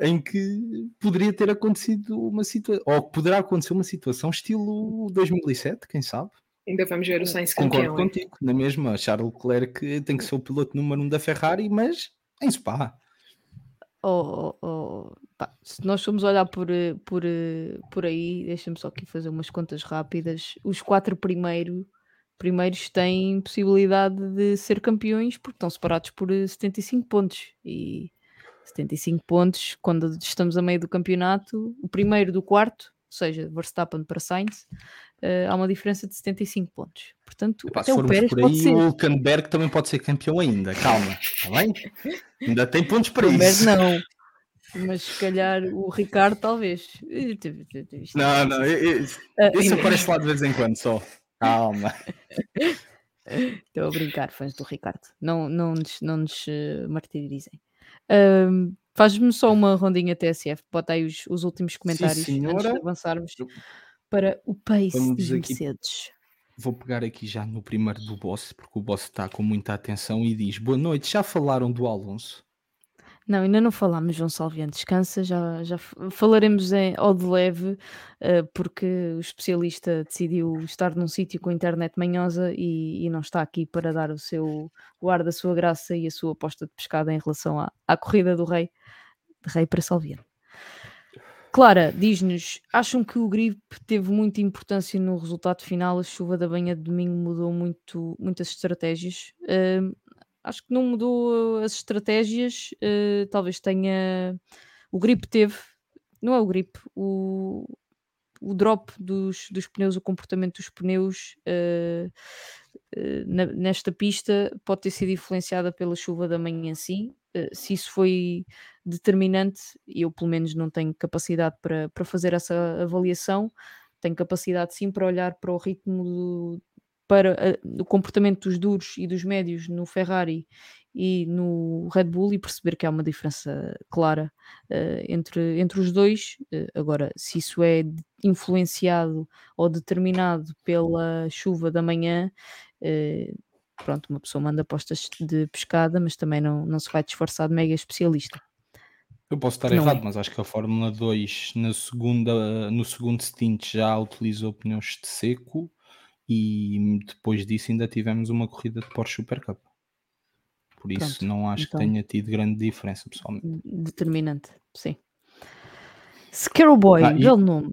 S2: em que poderia ter acontecido uma situação, ou poderá acontecer uma situação estilo 2007, quem sabe?
S3: Ainda vamos ver o Sainz campeão.
S2: Concordo contigo, na mesma. Charles Leclerc tem que ser o piloto número um da Ferrari, mas em Spa.
S1: Oh, oh, oh. Pá, se nós formos olhar por, por, por aí, deixa-me só aqui fazer umas contas rápidas. Os quatro primeiro, primeiros têm possibilidade de ser campeões porque estão separados por 75 pontos. E 75 pontos, quando estamos a meio do campeonato, o primeiro do quarto, ou seja, Verstappen para Sainz, uh, há uma diferença de 75 pontos. Portanto,
S2: Epá, até o Pérez por aí, o Hülkenberg também pode ser campeão ainda, calma, está bem? ainda tem pontos para isso.
S1: não. Mas se calhar o Ricardo talvez.
S2: Não, não, isso aparece lá de vez em quando só. Calma.
S1: Estou a brincar, fãs do Ricardo. Não, não, nos, não nos uh, martirizem. Um, Faz-me só uma rondinha TSF, bota aí os, os últimos comentários Sim, antes de avançarmos para o pace dos. Mercedes.
S2: Vou pegar aqui já no primeiro do boss, porque o boss está com muita atenção e diz: Boa noite, já falaram do Alonso?
S1: Não, ainda não falámos, João Salviano, descansa, já, já falaremos em, ao de leve, uh, porque o especialista decidiu estar num sítio com internet manhosa e, e, não está aqui para dar o seu o ar da sua graça e a sua aposta de pescada em relação à, à corrida do rei, de rei para Salviano. Clara diz-nos: acham que o gripe teve muita importância no resultado final? A chuva da banha de domingo mudou muito, muitas estratégias. Uh, acho que não mudou as estratégias. Uh, talvez tenha. O gripe teve, não é o gripe, o, o drop dos, dos pneus, o comportamento dos pneus uh, nesta pista pode ter sido influenciada pela chuva da manhã, sim. se isso foi determinante, eu pelo menos não tenho capacidade para, para fazer essa avaliação. Tenho capacidade sim para olhar para o ritmo do, para uh, o comportamento dos duros e dos médios no Ferrari e no Red Bull e perceber que há uma diferença clara uh, entre, entre os dois. Uh, agora, se isso é influenciado ou determinado pela chuva da manhã, uh, pronto, uma pessoa manda apostas de pescada, mas também não, não se vai disfarçar de mega especialista.
S2: Eu posso estar não errado, é. mas acho que a Fórmula 2 na segunda, no segundo stint já utilizou pneus de seco e depois disso ainda tivemos uma corrida de Porsche Super Cup. Por isso Pronto, não acho então, que tenha tido grande diferença, pessoalmente.
S1: Determinante, sim. Scarrow Boy, ah, belo nome.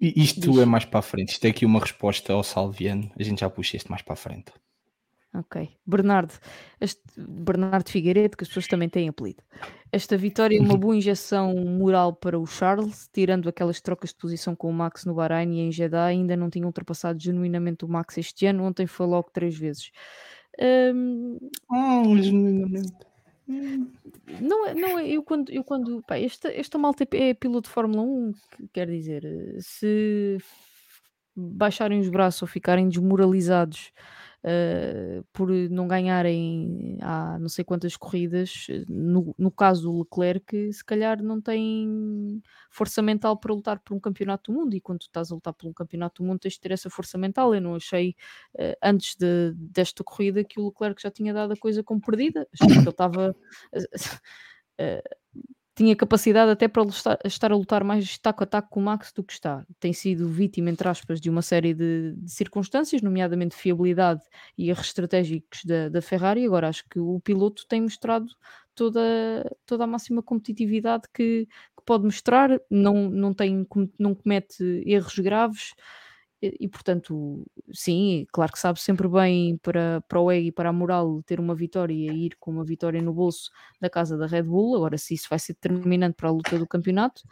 S2: Isto Diz. é mais para a frente. Isto é aqui uma resposta ao Salviano. A gente já puxa este mais para a frente.
S1: Ok. Bernardo, este, Bernardo Figueiredo, que as pessoas também têm apelido. Esta vitória é uma boa injeção moral para o Charles, tirando aquelas trocas de posição com o Max no Bahrein e em Jeddah, ainda não tinha ultrapassado genuinamente o Max este ano, ontem foi logo três vezes. Um,
S2: oh, genuinamente.
S1: Não, é, não, é, eu quando, eu quando pá, esta, esta malta é piloto de Fórmula 1, quer dizer, se baixarem os braços ou ficarem desmoralizados uh, por não ganharem há não sei quantas corridas. No, no caso do Leclerc, se calhar não tem força mental para lutar por um campeonato do mundo. E quando tu estás a lutar por um campeonato do mundo, tens de ter essa força mental. Eu não achei uh, antes de, desta corrida que o Leclerc já tinha dado a coisa como perdida. Achei que ele estava. Uh, tinha capacidade até para estar a lutar mais taco a taco com o Max do que está. Tem sido vítima, entre aspas, de uma série de, de circunstâncias, nomeadamente fiabilidade e erros estratégicos da, da, Ferrari. Agora acho que o piloto tem mostrado toda, toda a máxima competitividade que, que pode mostrar, não, não, tem, não comete erros graves. E, portanto, sim, claro que sabe sempre bem para, para o ego e para a moral ter uma vitória e ir com uma vitória no bolso da casa da Red Bull. Agora, se isso vai ser determinante para a luta do campeonato,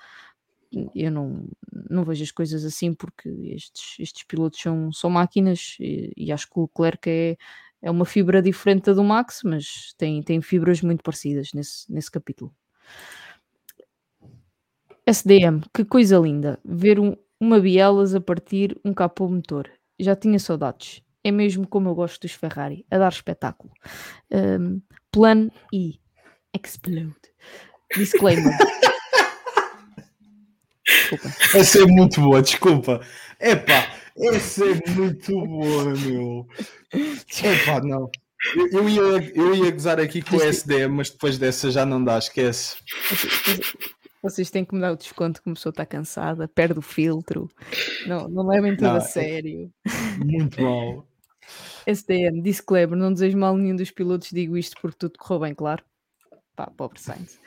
S1: eu não, não vejo as coisas assim porque estes, estes pilotos são, são máquinas e, e acho que o Leclerc é, é uma fibra diferente da do Max, mas tem, tem fibras muito parecidas nesse, nesse capítulo. SDM, que coisa linda ver um, uma bielas a partir um capô motor. Já tinha saudades. É mesmo como eu gosto dos Ferrari, a dar espetáculo. Um, plan E. Explode. Disclaimer.
S2: desculpa. Essa é muito boa, desculpa. Epá, essa é muito boa, meu. Epá, não. Eu, eu, ia, eu ia gozar aqui com o SD, mas depois dessa já não dá, esquece.
S1: Vocês têm que me dar o desconto que uma pessoa está cansada, perde o filtro. Não, não levem tudo não, a é sério.
S2: Muito mal.
S1: SDM, disclaimer, não desejo mal nenhum dos pilotos, digo isto porque tudo correu bem, claro. Pá, pobre Sainz.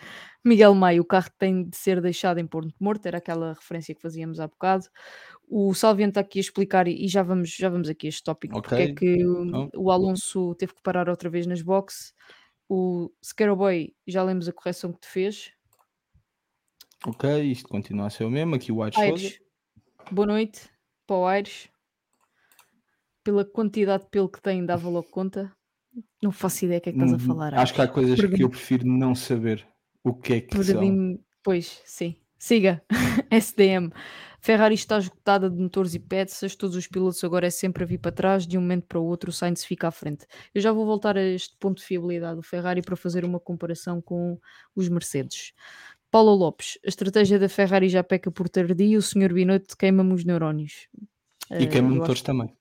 S1: Miguel Maio, o carro tem de ser deixado em ponto morto, era aquela referência que fazíamos há bocado. O Salviano está aqui a explicar, e já vamos, já vamos aqui a este tópico, okay. porque é que o, o Alonso teve que parar outra vez nas boxes. O Scaroboy, já lemos a correção que te fez,
S2: Ok, isto continua a ser o mesmo. Aqui o Aires Souza.
S1: Boa noite para o Aires. Pela quantidade de pelo que tem, dava logo conta. Não faço ideia o que é que estás a hum, falar.
S2: Acho que há coisas que eu prefiro não saber o que é que são. Mim,
S1: pois, sim. Siga. SDM. Ferrari está esgotada de motores e peças, todos os pilotos agora é sempre a vir para trás, de um momento para o outro o Sainz fica à frente. Eu já vou voltar a este ponto de fiabilidade do Ferrari para fazer uma comparação com os Mercedes. Paulo Lopes, a estratégia da Ferrari já peca por tardio, o senhor Binotto queima-me os neurónios.
S2: E uh, queima motores também.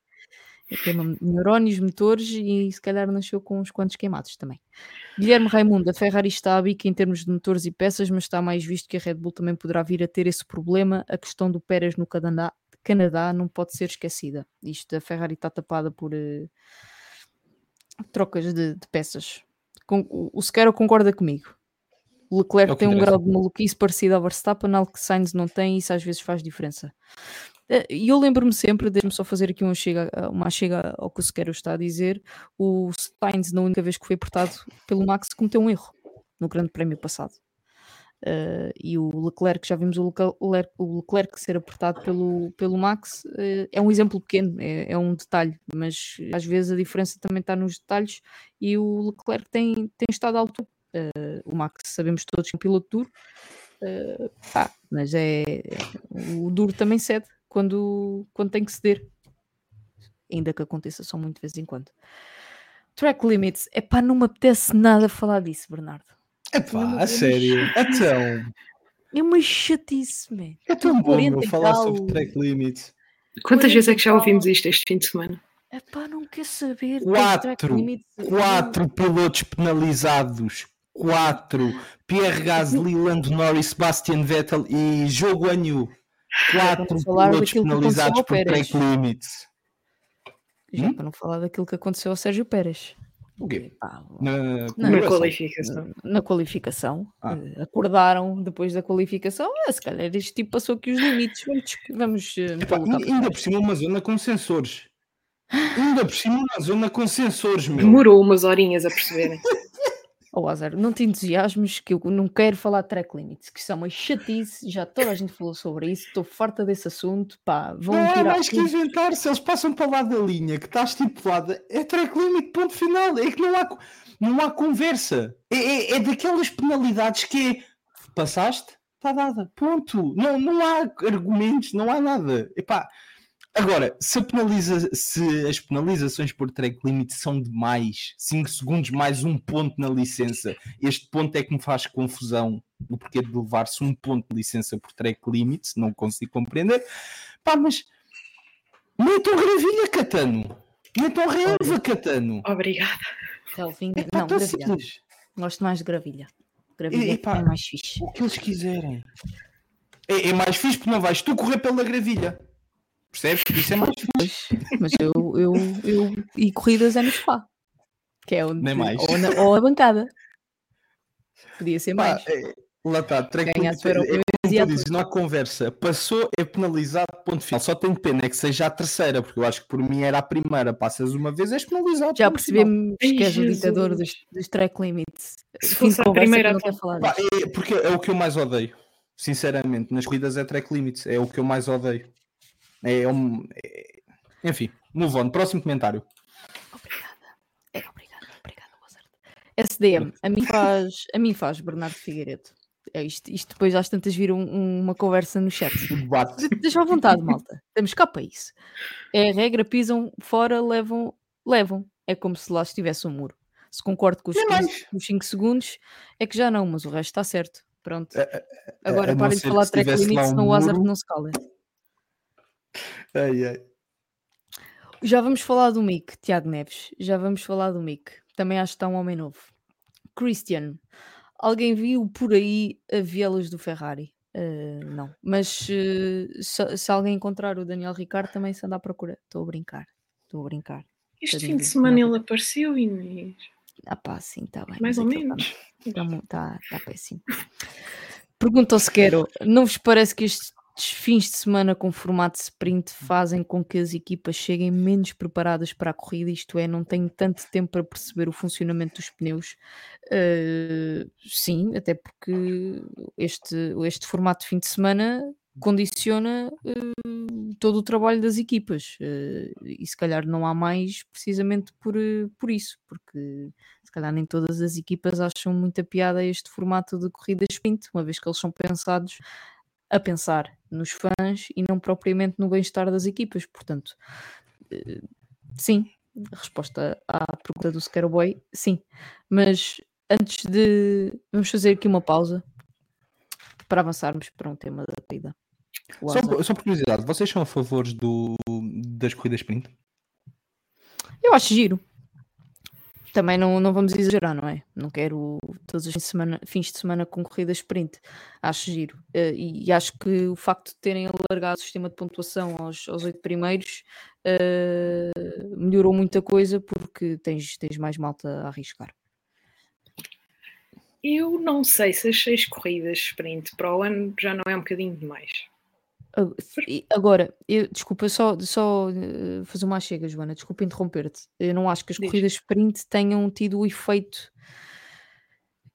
S1: Queima neurónios, motores e se calhar nasceu com uns quantos queimados também. Guilherme Raimundo, a Ferrari está a em termos de motores e peças, mas está mais visto que a Red Bull também poderá vir a ter esse problema. A questão do Pérez no Canadá, Canadá não pode ser esquecida. Isto, a Ferrari está tapada por uh, trocas de, de peças. Com, o, o Sequeira concorda comigo. O Leclerc é tem um grau de maluquice parecido ao Verstappen, algo que Sainz não tem e isso às vezes faz diferença. Eh, e eu lembro-me sempre, deixe-me só fazer aqui uma chega, uma chega ao que o Sequeiro está a dizer, o Sainz, na única vez que foi apertado pelo Max, cometeu um erro no grande prémio passado. Uh, e o Leclerc, já vimos o Leclerc, o Leclerc ser apertado pelo, pelo Max, uh, é um exemplo pequeno, é, é, um detalhe, mas às vezes a diferença também está nos detalhes e o Leclerc tem, tem estado alto. Uh, o Max, sabemos todos que é um piloto duro, ah, mas é, o duro também cede quando, quando tem que ceder, ainda que aconteça só muito de vez em quando. Track limits, é pá, não me apetece nada falar disso, Bernardo.
S2: É pá, a sério. Então.
S1: É uma chatice, man.
S2: É tão bom falar sobre track limits.
S3: Quantas vezes é que já ouvimos isto este fim de semana?
S1: É pá, não quer saber.
S2: Quatro, quatro pilotos penalizados. Quatro. Pierre Gasly, Lando Norris, Sebastian Vettel e Jogo Anhu. Quatro pilotos penalizados por track limits.
S1: Já hum? para não falar daquilo que aconteceu ao Sérgio Pérez.
S2: O quê?
S3: na, na, na, qualificação.
S1: Na, qualificação. Ah. Uh, acordaram depois da qualificação. Ah, se calhar este tipo passou aqui os limites. Vamos. vamos
S2: Epá, ainda por cima, uma zona com sensores. Ainda por cima, uma zona com sensores. Meu.
S3: Demorou umas horinhas a perceberem.
S1: Oh, Azar, não te entusiasmes que eu não quero falar de track limits, que isso é uma chatice, já toda a gente falou sobre isso, estou farta desse assunto, pá, vão
S2: não
S1: tirar...
S2: Não mais que inventar, se eles passam para lá da linha que está estipulada, é track limit, ponto final, é que não há, não há conversa, é, é, é daquelas penalidades que é, passaste, está dada, ponto, não, não há argumentos, não há nada, epá... Agora, se, penaliza, se as penalizações por track limit são demais, 5 segundos mais um ponto na licença, este ponto é que me faz confusão o porquê de levar-se um ponto de licença por track limit, não consigo compreender. Pá, mas metam gravilha, Catano. Metam relva, Catano.
S3: Obrigada.
S1: Relvinha, é, não, gravilha. Gosto mais de gravilha. Gravilha e, pá, é mais fixe.
S2: O que eles quiserem. É, é mais fixe porque não vais tu correr pela gravilha. Percebes? Isso é mais fixe.
S1: Mas eu, eu, eu. E corridas é no sofá. Que é onde.
S2: Nem mais.
S1: Ou, na, ou a bancada. Podia ser mais.
S2: é, lá está, track é, é, dizes, não há conversa. Passou, é penalizado, ponto final. Só tenho pena é que seja a terceira, porque eu acho que por mim era a primeira. Passas uma vez, és penalizado.
S1: Já percebemos que és o ditador dos, dos track limits.
S3: Se fosse a primeira,
S1: não quer falar
S2: Pá, é, porque é o que eu mais odeio. Sinceramente, nas corridas é track limits, é o que eu mais odeio. É um. É... Enfim, move on. Próximo comentário.
S1: Obrigada. É, obrigada, obrigada, Mozart. SDM, a mim faz, a mim faz Bernardo Figueiredo. É isto, isto depois às tantas viram um, uma conversa no chat. Deixa à vontade, malta. Temos cá para isso. É a regra, pisam fora, levam, levam. É como se lá estivesse um muro. Se concordo com os 5 segundos, é que já não, mas o resto está certo. Pronto. Agora parem de falar de track limite, senão um o Hazard não se cala.
S2: Ai, ai.
S1: Já vamos falar do Mick, Tiago Neves. Já vamos falar do Mick. Também acho que está um homem novo. Christian, alguém viu por aí a vielas do Ferrari? Uh, não, mas uh, se, se, alguém encontrar o Daniel Ricardo também se anda à procura. Estou a brincar, estou a brincar.
S3: Este fim de semana ele apareceu, Inês.
S1: Ah pá, sim, está bem.
S3: Mais ou menos.
S1: Está tá, tá péssimo. Pergunta ao Sequeiro, não vos parece que este fins de semana com formato sprint fazem com que as equipas cheguem menos preparadas para a corrida, isto é, não têm tanto tempo para perceber o funcionamento dos pneus. Uh, sim, até porque este, este formato de fim de semana condiciona uh, todo o trabalho das equipas uh, e se calhar não há mais precisamente por, por isso, porque se calhar nem todas as equipas acham muita piada este formato de corrida sprint, uma vez que eles são pensados a pensar nos fãs e não propriamente no bem-estar das equipas. Portanto, eh, sim, resposta à pergunta do Scarboy, sim. Mas antes de. Vamos fazer aqui uma pausa para avançarmos para um tema da corrida.
S2: Só, só por curiosidade, vocês são a favor do, das corridas sprint?
S1: Eu acho giro também não, não vamos exagerar, não é? Não quero todos os fins de semana, fins de semana com corrida sprint. Acho giro. Uh, e, acho que o facto de terem alargado o sistema de pontuação aos, aos oito primeiros uh, melhorou muita coisa porque tens, tens mais malta a arriscar.
S3: Eu não sei se as seis corridas sprint para o ano já não é um bocadinho demais.
S1: Agora, eu, desculpa, só, só uh, fazer uma chega, Joana, desculpa interromper-te. Eu não acho que as Diz. corridas sprint tenham tido o efeito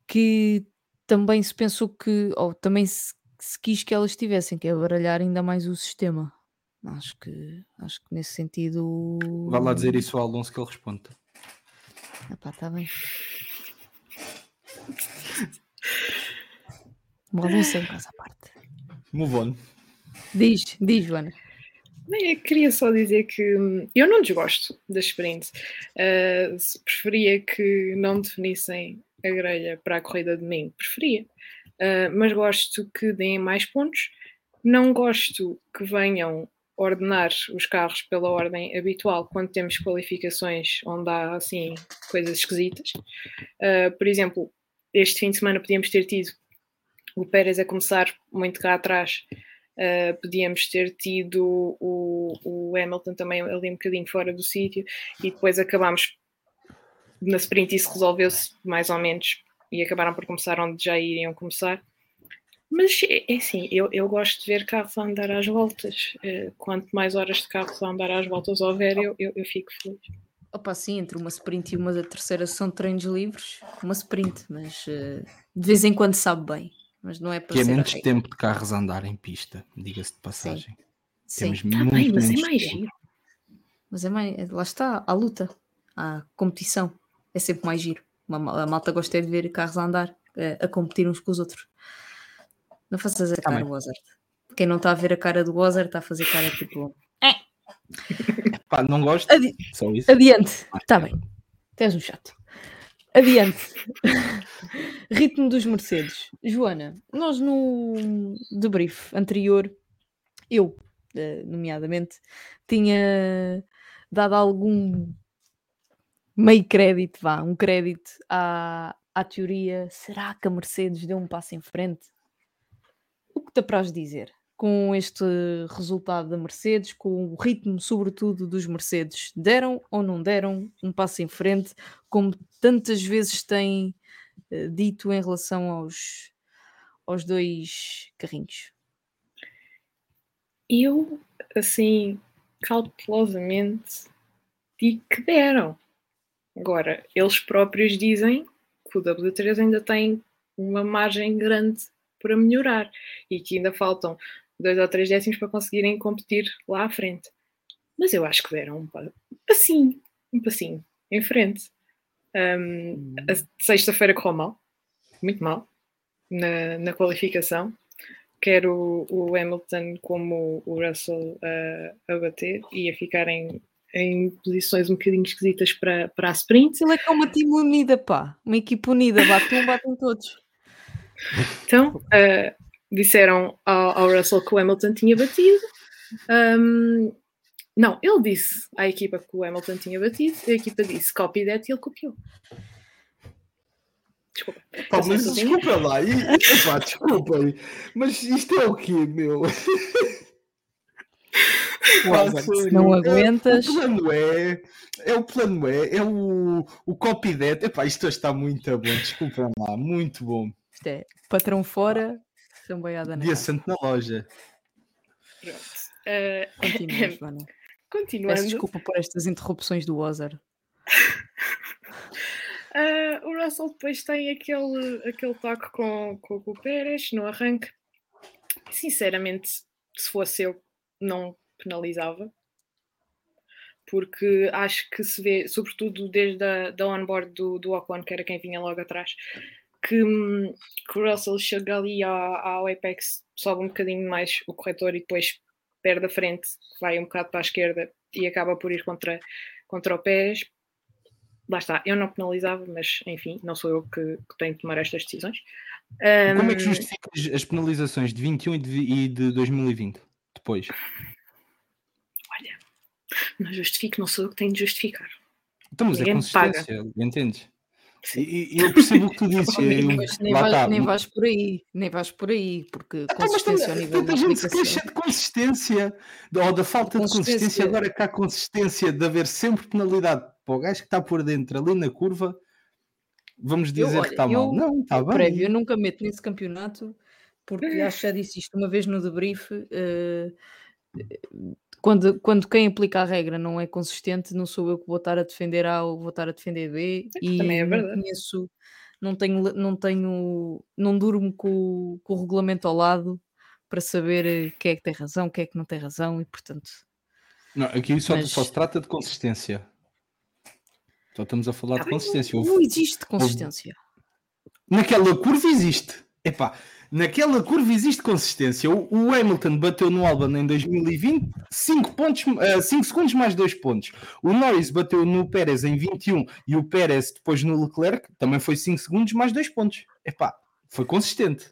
S1: que também se pensou que, ou também se, se quis que elas tivessem, que é baralhar ainda mais o sistema. Acho que, acho que nesse sentido.
S2: Vá lá dizer isso ao Alonso que ele responde.
S1: Epá, está bem. O Alonso é à parte.
S2: Move on.
S1: Diz, diz, Joana.
S3: Eu queria só dizer que hum, eu não desgosto da sprint. Uh, preferia que não definissem a grelha para a corrida de domingo, preferia. Uh, mas gosto que deem mais pontos. Não gosto que venham ordenar os carros pela ordem habitual quando temos qualificações onde há assim coisas esquisitas. Uh, por exemplo, este fim de semana podíamos ter tido o Pérez a começar muito cá atrás. Uh, podíamos ter tido o, o, Hamilton também ali um bocadinho fora do sítio e depois acabámos na sprint isso resolveu-se mais ou menos e acabaram por começar onde já iriam começar. Mas é, é assim, eu, eu gosto de ver carros a andar às voltas. Uh, quanto mais horas de carros a andar às voltas houver, eu, eu, eu fico feliz.
S1: Opa, sim, entre uma sprint e uma da terceira são treinos livres, uma sprint, mas uh, de vez em quando sabe bem. Mas não é para
S2: que é menos tempo de carros a andar em pista, diga-se de passagem.
S1: Sim. Temos sim. Tá muito bem, mas é mais giro. Mas é mais, lá está, a luta, a competição é sempre mais giro. A malta gosta de ver carros a andar, a, a competir uns com os outros. Não faças a cara do Wozard. Quem não está a ver a cara do Wozard está a fazer cara tipo. É.
S2: Pá, não gosto. Adi Só isso.
S1: Adiante. Está bem. Tens um chato. Adiante. Ritmo dos Mercedes. Joana, nós no debrief anterior, eu, eh, nomeadamente, tinha dado algum meio crédito, vá, um crédito à, à teoria. Será que a Mercedes deu um passo em frente? O que te apraz dizer com este resultado da Mercedes, com o ritmo, sobretudo, dos Mercedes? Deram ou não deram um passo em frente, como tantas vezes têm uh, dito em relação aos, aos dois carrinhos?
S3: Eu, assim, cautelosamente, digo que deram. Agora, eles próprios dizem que o W3 ainda tem uma margem grande para melhorar e que ainda faltam dois ou três décimos para conseguirem competir lá à frente. Mas eu acho que deram um passinho, um passinho em frente. Um, a sexta-feira correu mal, muito mal, na, na qualificação. Quer o, o, Hamilton como o Russell uh, a bater e a ficarem em posições um bocadinho esquisitas para, para a sprint.
S1: Ele é que é uma time unida, pá. Uma equipe unida, bate um, batem todos.
S3: Então, uh, disseram ao, ao, Russell que o Hamilton tinha batido. Um, não, ele disse à equipa que o Hamilton tinha batido, a equipa disse copy that e ele copiou.
S2: Desculpa. Pá, mas desculpa lá, e, epá, desculpa, mas isto é o quê, meu?
S1: não aguentas.
S2: É, o plano é, é o plano é, é o, o copy that. Epá, isto está muito bom, desculpa lá, muito bom.
S1: Isto é patrão fora, samboiada
S2: na Dia santo na loja.
S3: Pronto. Uh, Continua,
S1: Joana. Continuando. Peço desculpa por estas interrupções do Ozar.
S3: uh, o Russell depois tem aquele, aquele toque com, com, com o Pérez no arranque. Sinceramente, se fosse eu, não penalizava. Porque acho que se vê, sobretudo desde a da onboard do, do Ocon, que era quem vinha logo atrás, que, hum, que o Russell chega ali ao, Apex, sobe um bocadinho mais o corretor e depois perde a frente, vai um bocado para a esquerda e acaba por ir contra, contra o Pérez. Lá está, eu não penalizava, mas enfim, não sou eu que, que tenho de tomar estas decisões.
S2: Um... Como é que justificas as penalizações de 21 e de, e de 2020 depois?
S3: Olha, não justifico, não sou eu que tenho de justificar.
S2: Então, mas Ninguém é consistência, entendes? E, e, eu percebo o que tu dizes.
S1: nem, nem, vais, tá. nem vais por aí, nem vais por aí, porque ah, consistência ao nível
S2: da gente se queixa de consistência, ou da falta de consistência, agora que há consistência de haver sempre penalidade para o gajo que está por dentro ali na curva, vamos dizer eu, olha, que está mal. Não, está bem.
S1: Prévio, eu nunca meto nesse campeonato, porque acho que já disse isto uma vez no debrief. Uh, quando, quando quem aplica a regra não é consistente, não sou eu que vou estar a defender A ou vou estar a defender B.
S3: E Também é verdade.
S1: Não conheço, não tenho, não tenho, não durmo com, com o regulamento ao lado para saber eh, quem é que tem razão, quem é que não tem razão e portanto.
S2: Não, aqui só, mas... só se trata de consistência. Só estamos a falar ah, de consistência.
S1: Não, não existe consistência.
S2: Naquela curva existe. Epá, naquela curva existe consistência. O, Hamilton bateu no Albon em 2020 5, pontos, uh, 5 segundos mais 2 pontos. O Norris bateu no Pérez em 21 e o Pérez depois no Leclerc também foi 5 segundos mais 2 pontos. Epá, foi consistente.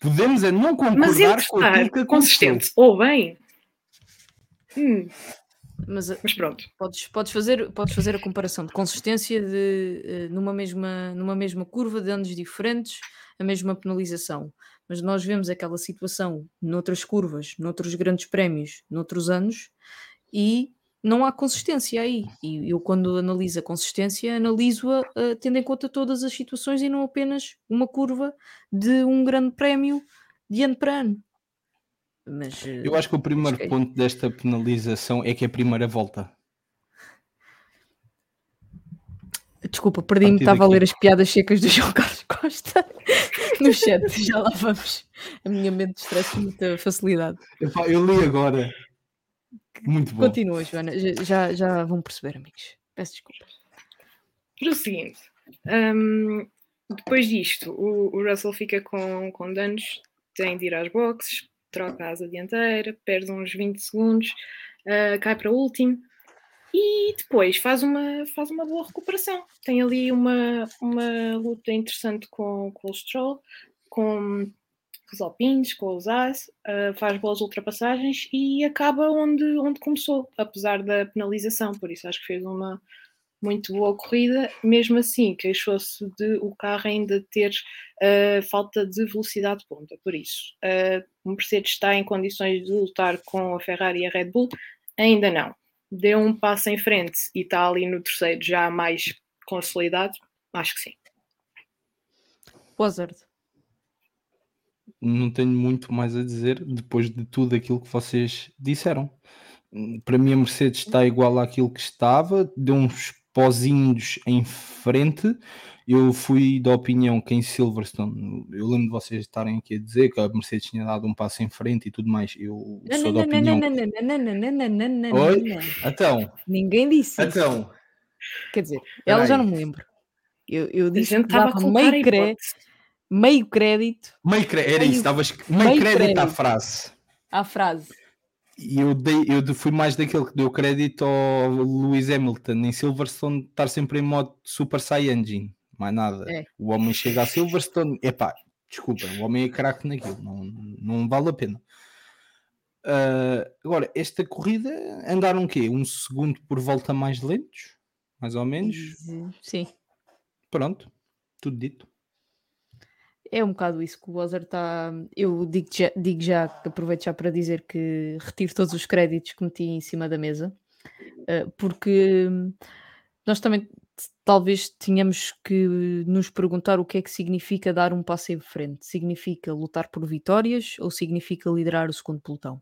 S2: Podemos é não concordar com aquilo que consistente
S3: ou bem.
S1: Hum. Mas, eh, Mas, pronto. Podes, podes, fazer, podes fazer a comparação de consistência de, uh, numa, mesma, numa mesma curva de anos diferentes a mesma penalização. Mas nós vemos aquela situação noutras curvas, noutros grandes prémios, noutros anos, e não há consistência aí. E eu, quando analiso a consistência, analiso-a uh, tendo em conta todas as situações e não apenas uma curva de um grande prémio de ano para ano. Mas, uh,
S2: eu acho que o primeiro que... ponto desta penalização é que é a primeira volta.
S1: Desculpa, perdi-me, estava a ler as piadas secas do João Carlos Costa no chat, já lá vamos. A minha mente estressa com muita facilidade.
S2: Epá, eu li agora. Muito bom.
S1: Continua, Joana, já, já vão perceber, amigos. Peço desculpa.
S3: Para o seguinte, um, depois disto, o, o, Russell fica com, com danos, tem de ir às boxes, troca a asa dianteira, perde uns 20 segundos, uh, cai para o último e depois faz uma, faz uma boa recuperação. Tem ali uma, uma luta interessante com, com o Stroll, com os Alpines, com os As, uh, faz boas ultrapassagens e acaba onde, onde começou, apesar da penalização. Por isso acho que fez uma muito boa corrida. Mesmo assim, queixou-se de o carro ainda ter uh, falta de velocidade de ponta. Por isso, uh, o Mercedes está em condições de lutar com a Ferrari e a Red Bull? Ainda não deu um passo em frente e está ali no terceiro já mais consolidado, acho que sim.
S1: Wazard.
S2: Não tenho muito mais a dizer depois de tudo aquilo que vocês disseram. Para mim a Mercedes está igual àquilo que estava, deu uns pozinhos em frente, eu fui da opinião que em Silverstone, eu lembro de vocês estarem aqui a dizer que a Mercedes tinha dado um passo em frente e tudo mais. Eu sou da opinião. Oi? Então.
S1: Ninguém disse.
S2: Então.
S1: Quer dizer, ela já não me lembro. Eu, eu disse que dava meio, cre... meio crédito.
S2: Meio crédito, era isso, estavas meio, meio crédito, crédito à frase.
S1: À frase.
S2: E eu, dei, eu fui mais daquele que deu crédito ao Lewis Hamilton em Silverstone estar sempre em modo Super Saiyajin mais nada. É. O homem chega a Silverstone, epá, desculpa, o homem é craque naquilo, não, não vale a pena. Uh, agora, esta corrida andaram o quê? Um segundo por volta mais lentos, mais ou menos.
S1: Sim.
S2: Pronto, tudo dito.
S1: É um bocado isso que o Bowser está. Eu digo já, digo já, aproveito já para dizer que retiro todos os créditos que meti em cima da mesa, uh, porque nós também talvez tenhamos que nos perguntar o que é que significa dar um passo em frente. Significa lutar por vitórias ou significa liderar o segundo pelotão?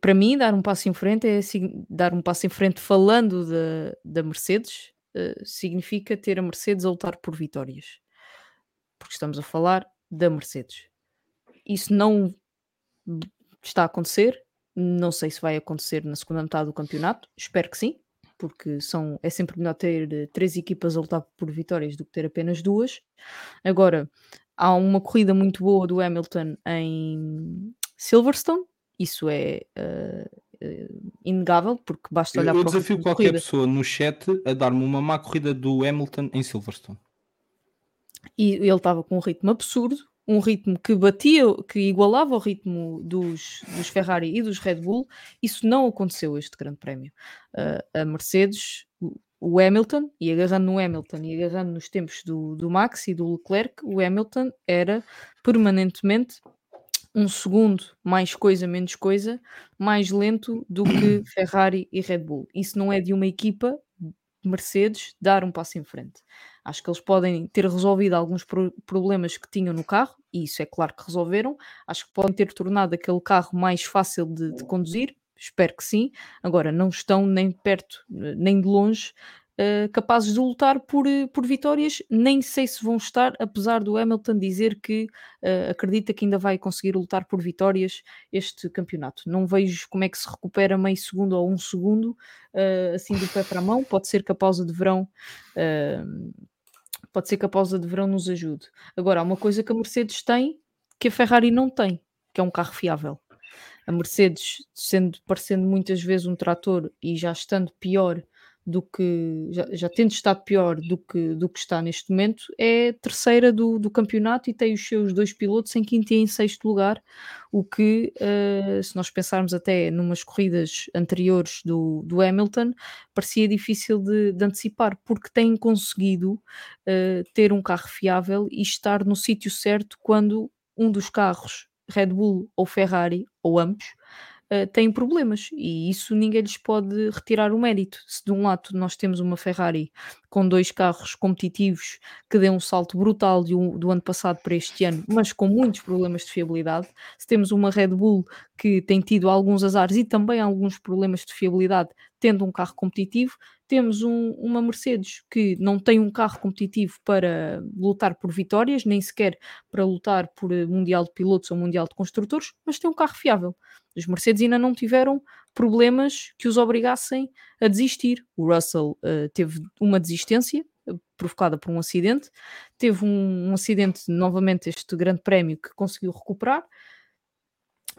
S1: Para mim, dar um passo em frente é dar um passo em frente falando da, da Mercedes, uh, significa ter a Mercedes a lutar por vitórias. Porque estamos a falar da Mercedes. Isso não está a acontecer. Não sei se vai acontecer na segunda metade do campeonato. Espero que sim, porque são, é sempre melhor ter eh, três equipas a lutar por vitórias do que ter apenas duas. Agora, há uma corrida muito boa do Hamilton em Silverstone, isso é uh, inegável, porque basta olhar
S2: eu, para Eu desafio qualquer corrida. pessoa no chat a dar-me uma má corrida do Hamilton em Silverstone.
S1: E ele estava com um ritmo absurdo, um ritmo que batia, que igualava o ritmo dos, dos Ferrari e dos Red Bull, isso não aconteceu este grande prémio. Uh, a Mercedes, o Hamilton, e agarrando no Hamilton e agarrando nos tempos do, do Max e do Leclerc, o Hamilton era permanentemente um segundo mais coisa, menos coisa, mais lento do que Ferrari e Red Bull. Isso não é de uma equipa Mercedes dar um passo em frente. Acho que eles podem ter resolvido alguns pro problemas que tinham no carro, e isso é claro que resolveram. Acho que podem ter tornado aquele carro mais fácil de, de conduzir, espero que sim. Agora, não estão nem perto, nem de longe, uh, capazes de lutar por, por vitórias. Nem sei se vão estar, apesar do Hamilton dizer que uh, acredita que ainda vai conseguir lutar por vitórias este campeonato. Não vejo como é que se recupera meio segundo ou um segundo assim do pé para a mão. Pode ser que a pausa de verão pode ser que a pausa de verão nos ajude. Agora, há uma coisa que a Mercedes tem que a Ferrari não tem, que é um carro fiável. A Mercedes, sendo parecendo muitas vezes um trator e já estando pior do que já, já tendo estado pior do que, do que está neste momento, é terceira do, do campeonato e tem os seus dois pilotos em quinto e em sexto lugar, o que, uh, se nós pensarmos até numas corridas anteriores do, do Hamilton, parecia difícil de, de antecipar, porque têm conseguido uh, ter um carro fiável e estar no sítio certo quando um dos carros, Red Bull ou Ferrari, ou ambos, uh, têm problemas e isso ninguém lhes pode retirar o mérito. Se de um lado nós temos uma Ferrari com dois carros competitivos que deu um salto brutal do, do ano passado para este ano, mas com muitos problemas de fiabilidade, se temos uma Red Bull que tem tido alguns azares e também alguns problemas de fiabilidade, tendo um carro competitivo, temos um, uma Mercedes que não tem um carro competitivo para lutar por vitórias, nem sequer para lutar por eh, Mundial de Pilotos ou Mundial de Construtores, mas tem um carro fiável. Os Mercedes ainda não tiveram problemas que os obrigassem a desistir. O Russell uh, teve uma desistência uh, provocada por um acidente, teve um, um, acidente novamente este grande prémio que conseguiu recuperar,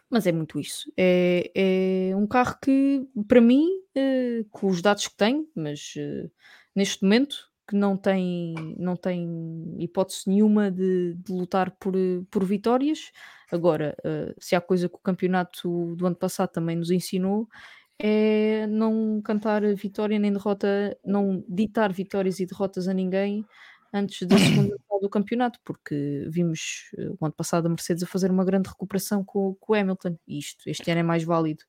S1: mas é muito isso. É, é um carro que, para mim, uh, com os dados que tem, mas neste momento que não tem, não tem hipótese nenhuma de, de lutar por, por vitórias. Agora, uh, se há coisa que o campeonato do ano passado também nos ensinou, é não cantar vitória nem derrota, não ditar vitórias e derrotas a ninguém antes da segunda do campeonato, porque vimos uh, o ano passado a Mercedes a fazer uma grande recuperação com, com o Hamilton, e isto este ano é mais válido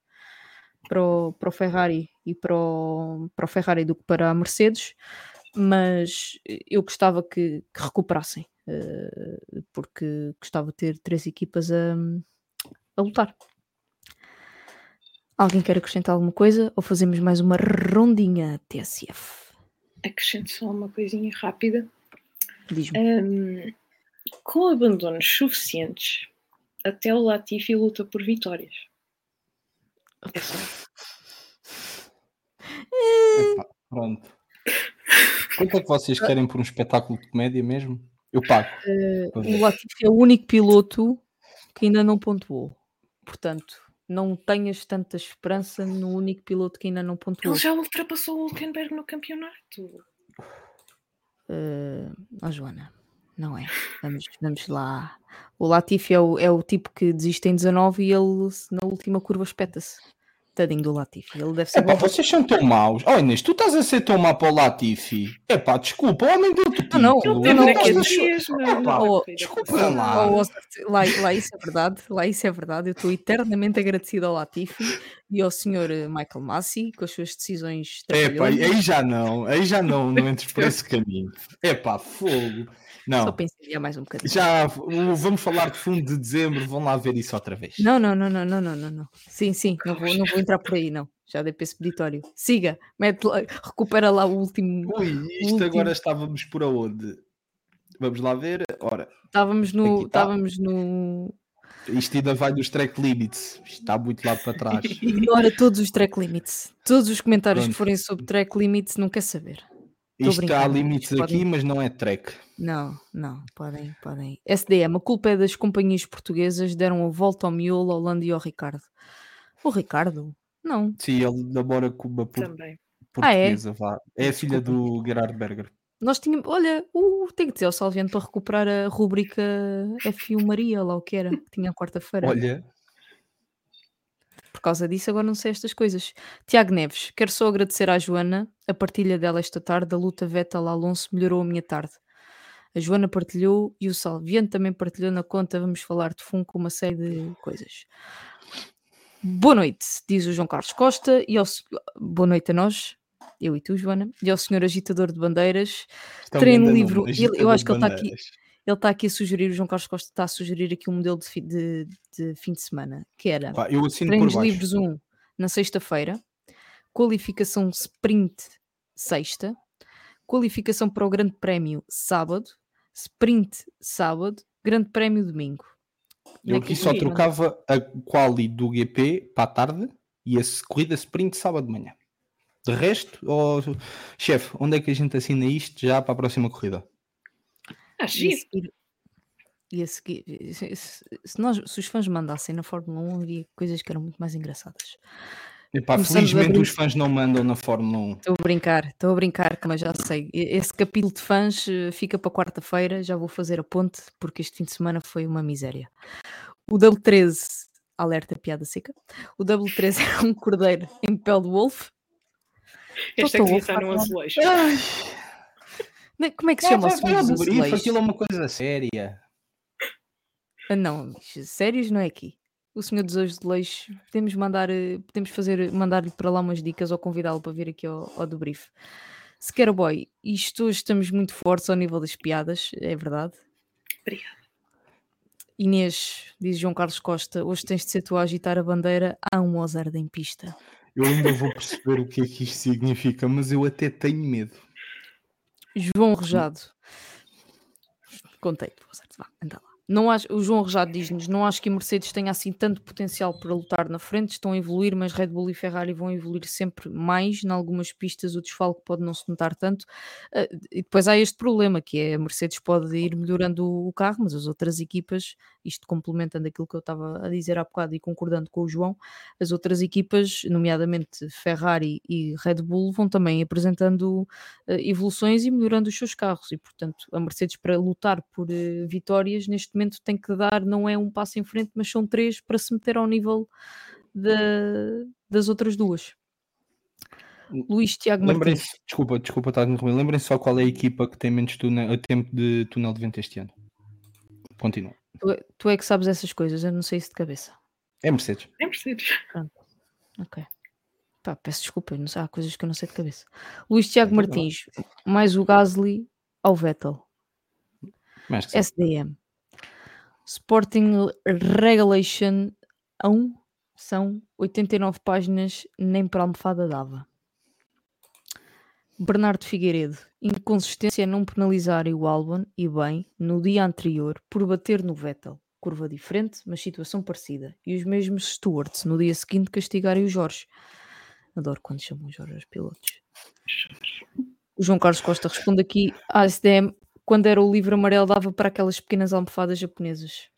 S1: para o, para o Ferrari e para o, para o Ferrari do que para a Mercedes mas eu gostava que, que recuperassem, uh, porque gostava de ter três equipas a, a lutar. Alguém quer acrescentar alguma coisa ou fazemos mais uma rondinha TSF?
S3: Acrescento só uma coisinha rápida. Diz-me. Um, com abandonos suficientes, até o Latifi luta por vitórias. É só.
S2: Epa, pronto. Quanto é que vocês querem por um espetáculo de comédia mesmo? Eu pago.
S1: Uh, o Latifi é o único piloto que ainda não pontuou. Portanto, não tenhas tanta esperança no único piloto que ainda não pontuou.
S3: Ele já ultrapassou o Hulkenberg no campeonato.
S1: Uh, oh, Joana, não é? Vamos, vamos lá. O Latifi é o, é o tipo que desiste em 19 e ele na última curva espeta-se. Tadinho do Latifi, ele deve ser.
S2: Epá, vocês são tão maus. Oh Inês, tu estás a ser tão mau para o Latifi. Epá, desculpa, o homem deu-te
S1: Não, não, não, não, não, Desculpa lá. Oh, lá. Lá isso é verdade, lá isso é verdade. Eu estou eternamente agradecido ao Latifi e ao senhor eh, Michael Massey com as suas decisões.
S2: Epá, aí já não, aí já não, não entres por esse caminho. Epá, fogo. Não.
S1: Só pensei mais um bocadinho.
S2: Já vamos falar de fundo de dezembro, vão lá ver isso outra vez.
S1: Não, não, não, não, não, não, não. Sim, sim, não vou, não vou entrar por aí, não. Já dei para esse peditório. Siga, mete lá, recupera lá o último.
S2: Ui, isto último... agora estávamos por aonde? Vamos lá ver. Ora.
S1: Estávamos no. Tá. Estávamos no.
S2: Isto ainda vai dos track limits. Isto está muito lá para trás.
S1: Ignora todos os track limits. Todos os comentários Pronto. que forem sobre track limits, não quer saber.
S2: Isto há limites aqui, mas não é track.
S1: Não, não, podem, podem. SDM, a culpa é das companhias portuguesas, deram a volta ao miolo, ao Lando e ao Ricardo. O Ricardo? Não.
S2: Sim, ele namora com uma por... portuguesa, ah, é? vá. É a filha do Gerard Berger.
S1: Nós tínhamos, olha, uh, tem que dizer ao Salviano para recuperar a rubrica F1 Maria, lá o que era, que tinha quarta-feira.
S2: Olha,
S1: por causa disso, agora não sei estas coisas. Tiago Neves, quero só agradecer à Joana a partilha dela esta tarde. A luta Vettel-Alonso melhorou a minha tarde. A Joana partilhou e o Salviano também partilhou na conta. Vamos falar de fundo com uma série de coisas. Boa noite, diz o João Carlos Costa. E ao... Boa noite a nós, eu e tu, Joana. E ao senhor agitador de bandeiras. Treino livro. Ele, eu acho que ele está aqui ele está aqui a sugerir, o João Carlos Costa está a sugerir aqui um modelo de, fi, de, de fim de semana, que era
S2: Pá, eu
S1: treinos livres 1 um, na sexta-feira, qualificação sprint sexta, qualificação para o Grande Prémio sábado, sprint sábado, Grande Prémio domingo.
S2: Eu aqui só trocava a quali do GP para a tarde e a corrida sprint sábado de manhã. De resto, oh, chefe, onde é que a gente assina isto já para a próxima corrida?
S3: Ah, e
S1: e a seguir, se, se, nós, se os fãs mandassem na Fórmula 1, havia coisas que eram muito mais engraçadas.
S2: Epá, felizmente os fãs não mandam na Fórmula 1.
S1: Estou a brincar, estou a brincar, mas já sei. Esse capítulo de fãs eh, fica para quarta-feira, já vou fazer a ponte, porque este fim de semana foi uma miséria. O W13, alerta piada seca. O W13 é um cordeiro em pele de wolf.
S3: Este aqui está no azulejo.
S1: Como é que se chama o senhor
S2: dos azulejos? Aquilo é uma coisa séria.
S1: Ah, não, sérios não é aqui. O senhor dos azulejos, podemos mandar, eh, podemos fazer, mandar-lhe para lá umas dicas ou convidá-lo para vir aqui ao, ao debrief. Sequer boy, isto hoje estamos muito fortes ao nível das piadas, é verdade.
S3: Obrigada.
S1: Inês, diz João Carlos Costa, hoje tens de ser tu a agitar a bandeira, há um Mozart em pista.
S2: Eu ainda vou perceber o que é que isto significa, mas eu até tenho medo.
S1: João Rejado. Contei, vá, anda lá. Não acho, o João Rejado diz-nos: não acho que a Mercedes tenha assim tanto potencial para lutar na frente, estão a evoluir, mas Red Bull e Ferrari vão evoluir sempre mais. Em algumas pistas, o desfalque pode não se notar tanto. Uh, e depois há este problema: que é a Mercedes pode ir melhorando o carro, mas as outras equipas, isto complementando aquilo que eu estava a dizer há bocado e concordando com o João, as outras equipas, nomeadamente Ferrari e Red Bull, vão também apresentando uh, evoluções e melhorando os seus carros. E portanto, a Mercedes, para lutar por uh, vitórias, neste momento momento tem que dar, não é um passo em frente, mas são três para se meter ao nível de, das outras duas. Luís Tiago Martins.
S2: Desculpa, desculpa estar a Lembrem-se só qual é a equipa que tem menos túnel, tempo de túnel de vento este ano. Continua.
S1: Tu, é, tu, é que sabes essas coisas, eu não sei isso de cabeça.
S2: É Mercedes.
S3: É Mercedes. Pronto.
S1: Ok. Pá, peço desculpa, não sei, há coisas que eu não sei de cabeça. Luís Tiago Martins, mais o Gasly ao Vettel. SDM. Sporting Regulation 1 são 89 páginas, nem para almofada dava. Bernardo Figueiredo, inconsistência é não penalizarem o Albon e bem no dia anterior por bater no Vettel. Curva diferente, mas situação parecida. E os mesmos stewards no dia seguinte castigarem o Jorge. Adoro quando chamam o Jorge aos pilotos. O João Carlos Costa responde aqui: a SDM quando era o livro amarelo, dava para aquelas pequenas almofadas japonesas.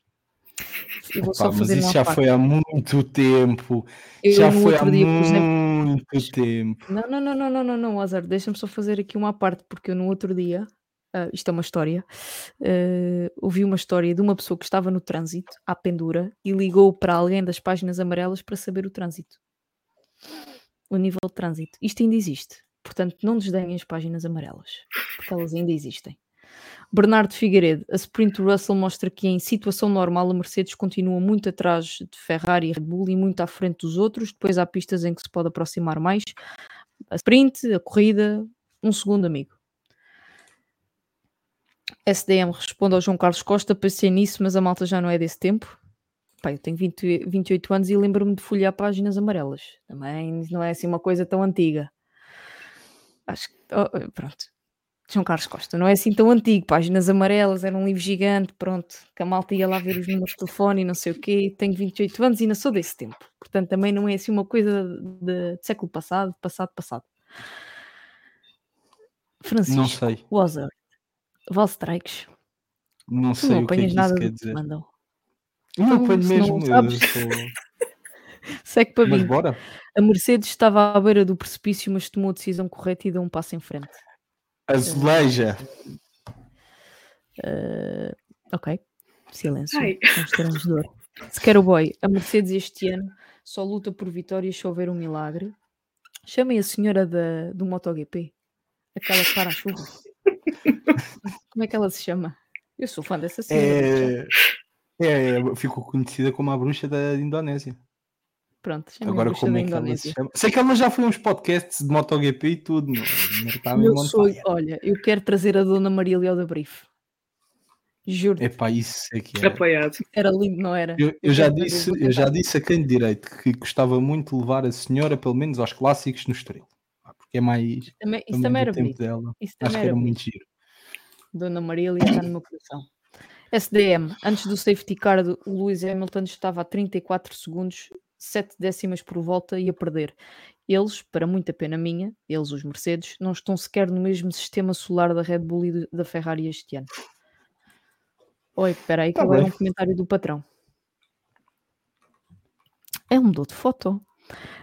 S2: Opa, mas isso já parte. foi há muito tempo. Eu, já foi há dia, muito tempo.
S1: Não, não, não, não, não, não, não Azar, deixa-me só fazer aqui uma parte, porque eu no outro dia, uh, isto é uma história, uh, ouvi uma história de uma pessoa que estava no trânsito, à pendura, e ligou para alguém das páginas amarelas para saber o trânsito. O nível de trânsito. Isto ainda existe. Portanto, não desdenhem as páginas amarelas, porque elas ainda existem. Bernardo Figueiredo, a sprint Russell mostra que em situação normal a Mercedes continua muito atrás de Ferrari e Red Bull e muito à frente dos outros. Depois há pistas em que se pode aproximar mais. A sprint, a corrida, um segundo amigo. SDM responde ao João Carlos Costa, pensei nisso, mas a malta já não é desse tempo. Eu tenho 20, 28 anos e lembro-me de folhear páginas amarelas. Também não é assim uma coisa tão antiga. Acho que, oh, pronto. João Carlos Costa, não é assim tão antigo, páginas amarelas, era um livro gigante, pronto, que a malta ia lá ver os números de telefone e não sei o quê, tenho 28 anos e não sou desse tempo, portanto também não é assim uma coisa de, de século passado, passado, passado. Francisco,
S2: não sei.
S1: Wozard, Valstrikes,
S2: não sei não
S1: o que é que
S2: nada dizer. Mandam. Não apanho então, mesmo,
S1: não Segue para mim. Bora. A Mercedes estava à beira do precipício, mas tomou a decisão correta e deu um passo em frente.
S2: Azuleja.
S1: Uh, ok. Silêncio. Constrangedor. o boy, a Mercedes este ano só luta por vitórias se houver um milagre. Chamem a senhora da, do MotoGP. Aquela que para a chuva. Como é que ela se chama? Eu sou fã dessa senhora.
S2: É, é, é ficou conhecida como a bruxa da Indonésia.
S1: Pronto,
S2: agora como é que ela se chama? Sei que ela já foi uns podcasts de MotoGP e tudo, não,
S1: não Meu sonho, olha, eu quero trazer a Dona Maria Leal da Brief. Juro.
S2: É pá, isso é que é.
S3: Apoiado.
S1: Era lindo, não era?
S2: Eu, eu, eu já, disse, eu já disse a quem de direito que gostava muito de levar a senhora, pelo menos, aos clássicos no Estoril. que é mais.
S1: Também, isso também era bonito.
S2: Dela. Isso também Acho era, era muito giro.
S1: Dona Maria está no meu coração. SDM, antes do safety car, o Lewis Hamilton estava a 34 segundos, 7 décimas por volta e a perder. Eles, para muita pena minha, eles, os Mercedes, não estão sequer no mesmo sistema solar da Red Bull e da Ferrari este ano. Oi, espera aí que tá agora é um comentário do patrão. É um mudou de foto.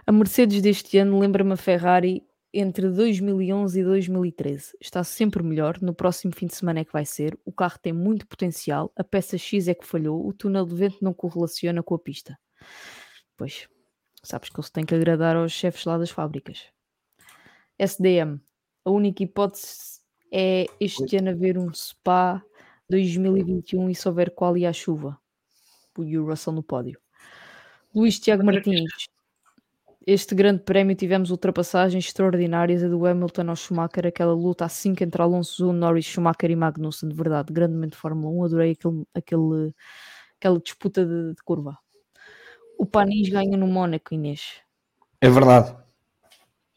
S1: A Mercedes deste ano lembra-me a Ferrari entre 2011 e 2013. Está sempre melhor. No próximo fim de semana é que vai ser. O carro tem muito potencial. A peça X é que falhou. O túnel de vento não correlaciona com a pista. Pois, sabes que eles têm que agradar aos chefes lá das fábricas. SDM. A única hipótese é este ano haver um SPA 2021 e se houver qual e a chuva. E o Russell no pódio. Luís Tiago Martins. Este grande prémio tivemos ultrapassagens extraordinárias, a do Hamilton ao Schumacher, aquela luta assim que entre Alonso, Norris, Schumacher e Magnussen, de verdade, grandemente Fórmula 1, adorei aquele, aquele, aquela disputa de, de curva. O Panis ganha no Mónaco, Inês.
S2: É verdade.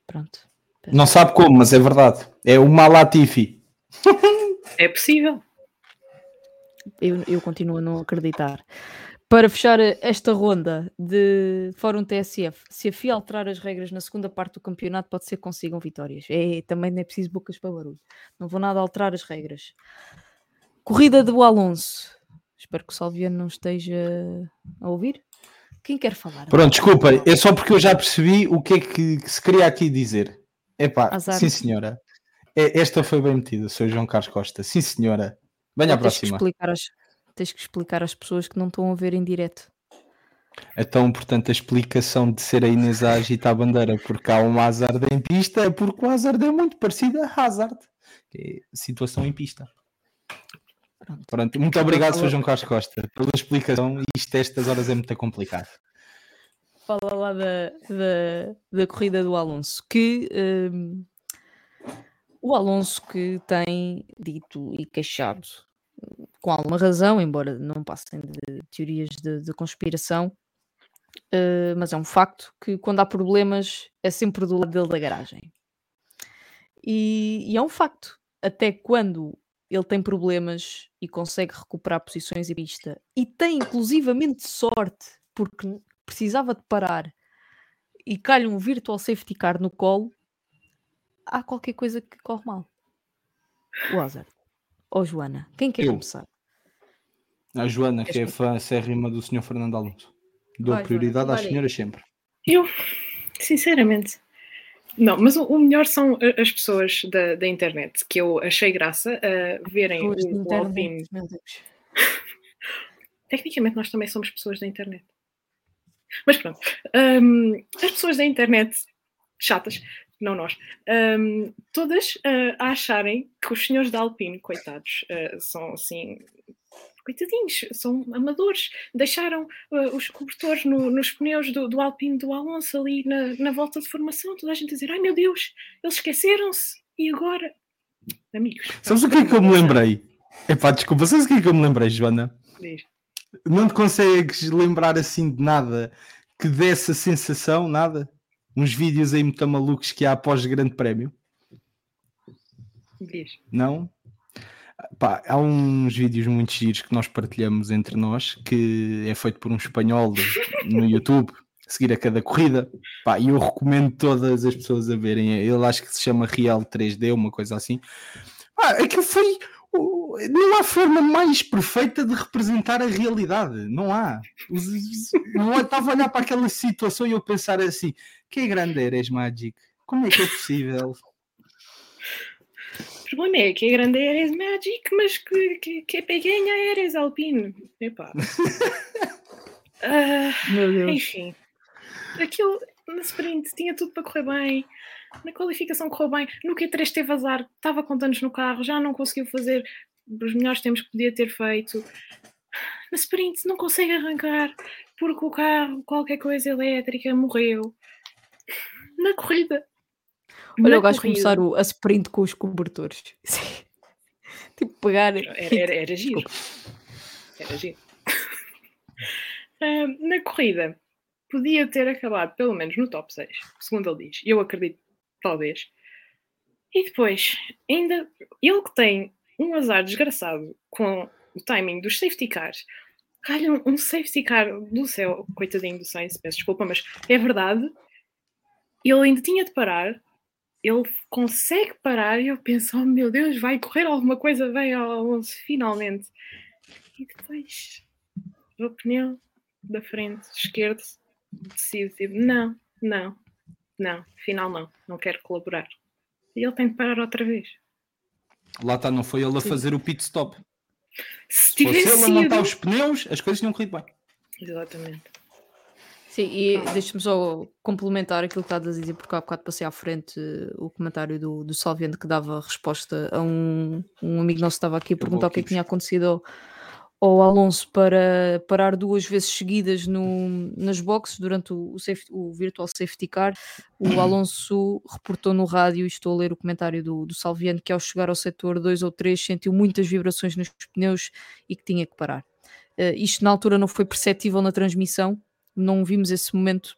S1: Pronto.
S2: Não sabe como, mas é verdade. É o Malatifi.
S3: É possível.
S1: Eu, eu continuo a não acreditar. Para fechar esta ronda de Fórum TSF, se a FIA alterar as regras na segunda parte do campeonato, pode ser que consigam vitórias. É, também não é preciso bocas para barulho. Não vou nada alterar as regras. Corrida do Alonso. Espero que o Salviano não esteja a ouvir. Quem quer falar?
S2: Pronto, desculpa, é só porque eu já percebi o que é que, que se queria aqui dizer. Epá, Azar. sim senhora. É, esta foi bem metida, sou João Carlos Costa. Sim senhora. Venha à próxima.
S1: Que explicar as, tens que explicar às pessoas que não estão a ver em direto.
S2: Então, portanto, a explicação de ser a Inês a agitar a bandeira porque há um Hazard em pista é porque o Hazard é muito parecido a Hazard, é situação em pista. Pronto. Pronto. Muito obrigado, Sr. João Carlos Costa, pela explicação. Isto, estas horas, é muito complicado.
S1: Fala lá da, da, da corrida do Alonso, que um, o Alonso que tem dito e queixado com alguma razão, embora não passem de teorias de, de conspiração, uh, mas é um facto que quando há problemas é sempre do lado dele da garagem. E, e, é um facto, até quando ele tem problemas e consegue recuperar posições em pista e tem inclusivamente sorte porque precisava de parar e cai um virtual safety car no colo, há qualquer coisa que corre mal. O Hazard. Ou Joana? Quem quer Eu. começar?
S2: A Joana, que é fã acérrima do Sr. Fernando Alonso. Dou Vai, prioridade Joana, às senhoras sempre.
S3: Eu, sinceramente. Não, mas o, o melhor são as pessoas da, da, internet, que eu achei graça a verem o, o Alpine. Tecnicamente, nós também somos pessoas da internet. Mas pronto, um, as pessoas da internet chatas, não nós, um, todas uh, a acharem que os senhores da Alpine, coitados, uh, são assim coitadinhos, são amadores, deixaram uh, os cobertores no, nos pneus do, do Alpine do Alonso ali na, na volta de formação, toda a gente a dizer, ai meu Deus, eles esqueceram-se, e agora? Amigos.
S2: Sabes o que é que eu me lembrei? Epá, desculpa, sabes o que é que eu me lembrei, Joana? Diz. Não te consegues lembrar assim de nada que desse a sensação, nada? Uns vídeos aí muito malucos que há após o grande prémio?
S3: Diz.
S2: Não? Pá, há uns vídeos muito giros que nós partilhamos entre nós, que é feito por um espanhol no YouTube, seguir a cada corrida. Pá, e eu recomendo todas as pessoas a verem. Ele acho que se chama Real 3D, uma coisa assim. Pá, aquilo foi. Não há forma mais perfeita de representar a realidade. Não há. Não estava a olhar para aquela situação e eu pensar assim: que grande eres, Magic? Como é que é possível?
S3: O problema é que é grande Ares Magic, mas que, que, que é pequena Ares Alpine. Epá. uh, Meu Deus. Enfim. Aquilo na sprint tinha tudo para correr bem. Na qualificação correu bem. No Q3 teve azar. Estava com danos no carro. Já não conseguiu fazer os melhores tempos que podia ter feito. Na sprint não consegue arrancar porque o carro, qualquer coisa elétrica, morreu. Na corrida
S1: Olha, eu gosto de começar o, a sprint com os cobertores. tipo, pegar.
S3: Era, era, era giro. Era giro. uh, na corrida, podia ter acabado pelo menos no top 6, segundo ele diz. Eu acredito, talvez. E depois, ainda ele que tem um azar desgraçado com o timing dos safety cars, calha um safety car do céu, coitadinho do Sainz, peço desculpa, mas é verdade. Ele ainda tinha de parar, ele consegue parar e eu penso, oh meu Deus, vai correr alguma coisa bem ao Alonso, finalmente. E depois, o pneu da frente, esquerdo, decide, tipo, não, não, não, afinal não, não quero colaborar. E ele tem de parar outra vez.
S2: Lá está, não foi ele a fazer o pit stop. Se, Se fosse ele a montar os pneus, as coisas tinham corrido bem.
S3: Exatamente.
S1: Sim, e deixa-me só complementar aquilo que estás a dizer, porque há bocado passei à frente o comentário do, do Salviano que dava resposta a um, um amigo nosso que estava aqui a perguntar o que, é que tinha acontecido ao Alonso para parar duas vezes seguidas no, nas boxes durante o, o, safety, o Virtual Safety Car. O Alonso reportou no rádio, e estou a ler o comentário do, do Salviano, que ao chegar ao setor 2 ou 3 sentiu muitas vibrações nos pneus e que tinha que parar. Uh, isto na altura não foi perceptível na transmissão, não vimos esse momento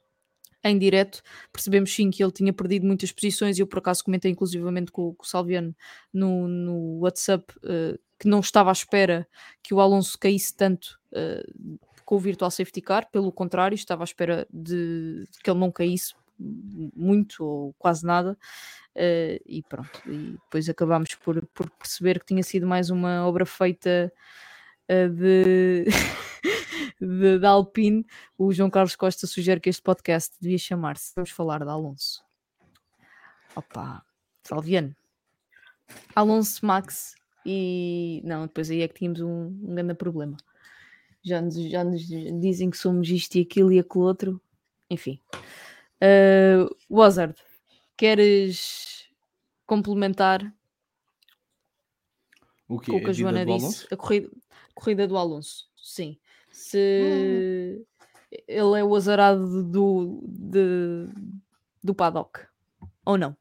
S1: em direto, percebemos sim que ele tinha perdido muitas posições e eu por acaso comentei inclusivamente com, com o Salviano no, no WhatsApp uh, que não estava à espera que o Alonso caísse tanto uh, com o Virtual Safety Car, pelo contrário, estava à espera de, de que ele não caísse muito ou quase nada. Uh, e pronto, e depois acabámos por, por, perceber que tinha sido mais uma obra feita de... de, de Alpine, o João Carlos Costa sugere que este podcast devia chamar-se Vamos falar de Alonso. Opa, Salviano. Alonso Max e não, depois aí é que tínhamos um, um grande problema. Já nos, já nos dizem que somos isto e aquilo e aquilo outro. Enfim. Uh, Wazard, queres complementar
S2: o,
S1: que, o que a, a Joana disse? A corrida, a corrida do Alonso, sim. Se hum. ele é o azarado do, de, do paddock ou não?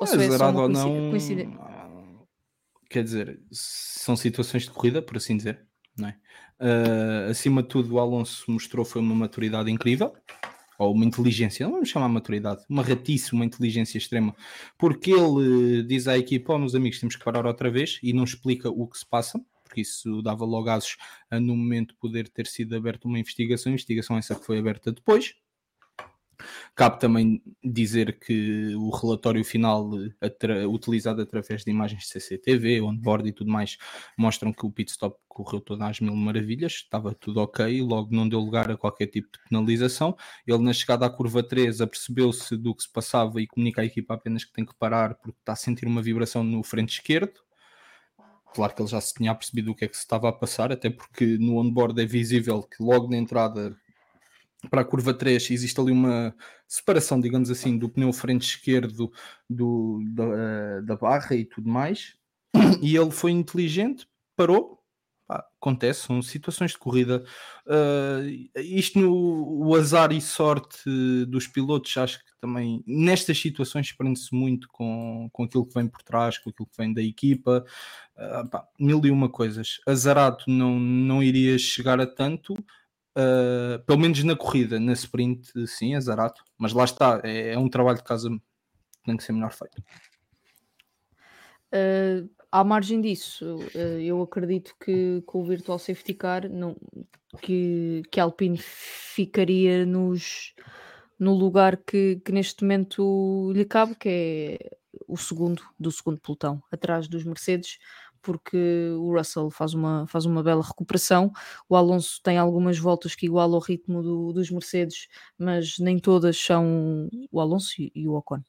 S2: Ou é azarado ou não, quer dizer, são situações de corrida, por assim dizer. Não é? Uh, acima de tudo, o Alonso mostrou foi uma maturidade incrível, ou uma inteligência, não vamos chamar maturidade, uma ratice, uma inteligência extrema, porque ele diz à equipa: oh, meus amigos, temos que parar outra vez e não explica o que se passa, porque isso dava logo asos a no momento poder ter sido aberta uma investigação, investigação essa que foi aberta depois. Cabe também dizer que o relatório final atra utilizado através de imagens de CCTV, onboard e tudo mais, mostram que o pit stop correu todas as mil maravilhas, estava tudo ok, logo não deu lugar a qualquer tipo de penalização. Ele, na chegada à curva 3, apercebeu-se do que se passava e comunica à equipa apenas que tem que parar porque está a sentir uma vibração no frente esquerdo. Claro que ele já se tinha percebido o que é que se estava a passar, até porque no onboard é visível que logo na entrada para a curva 3 existe ali uma separação, digamos assim, do pneu frente esquerdo do, da, eh, da barra e tudo mais. E ele foi inteligente, parou. Pá, acontece, são situações de corrida. Uh, isto no o azar e sorte dos pilotos, acho que também nestas situações prende-se muito com, com aquilo que vem por trás, com aquilo que vem da equipa. Uh, pá, mil e uma coisas. Azarado não, não iria chegar a tanto Uh, pelo menos na corrida, na sprint, sim, zarato, mas lá está, é, é um trabalho de casa tem que ser melhor feito.
S1: Uh, à margem disso, uh, eu acredito que com o Virtual Safety Car não, que, que Alpine ficaria nos, no lugar que, que neste momento lhe cabe, que é o segundo do segundo pelotão, atrás dos Mercedes porque o Russell faz uma, faz uma bela recuperação. O Alonso tem algumas voltas que igualam o ritmo do, dos Mercedes, mas nem todas são o Alonso e, o Ocon.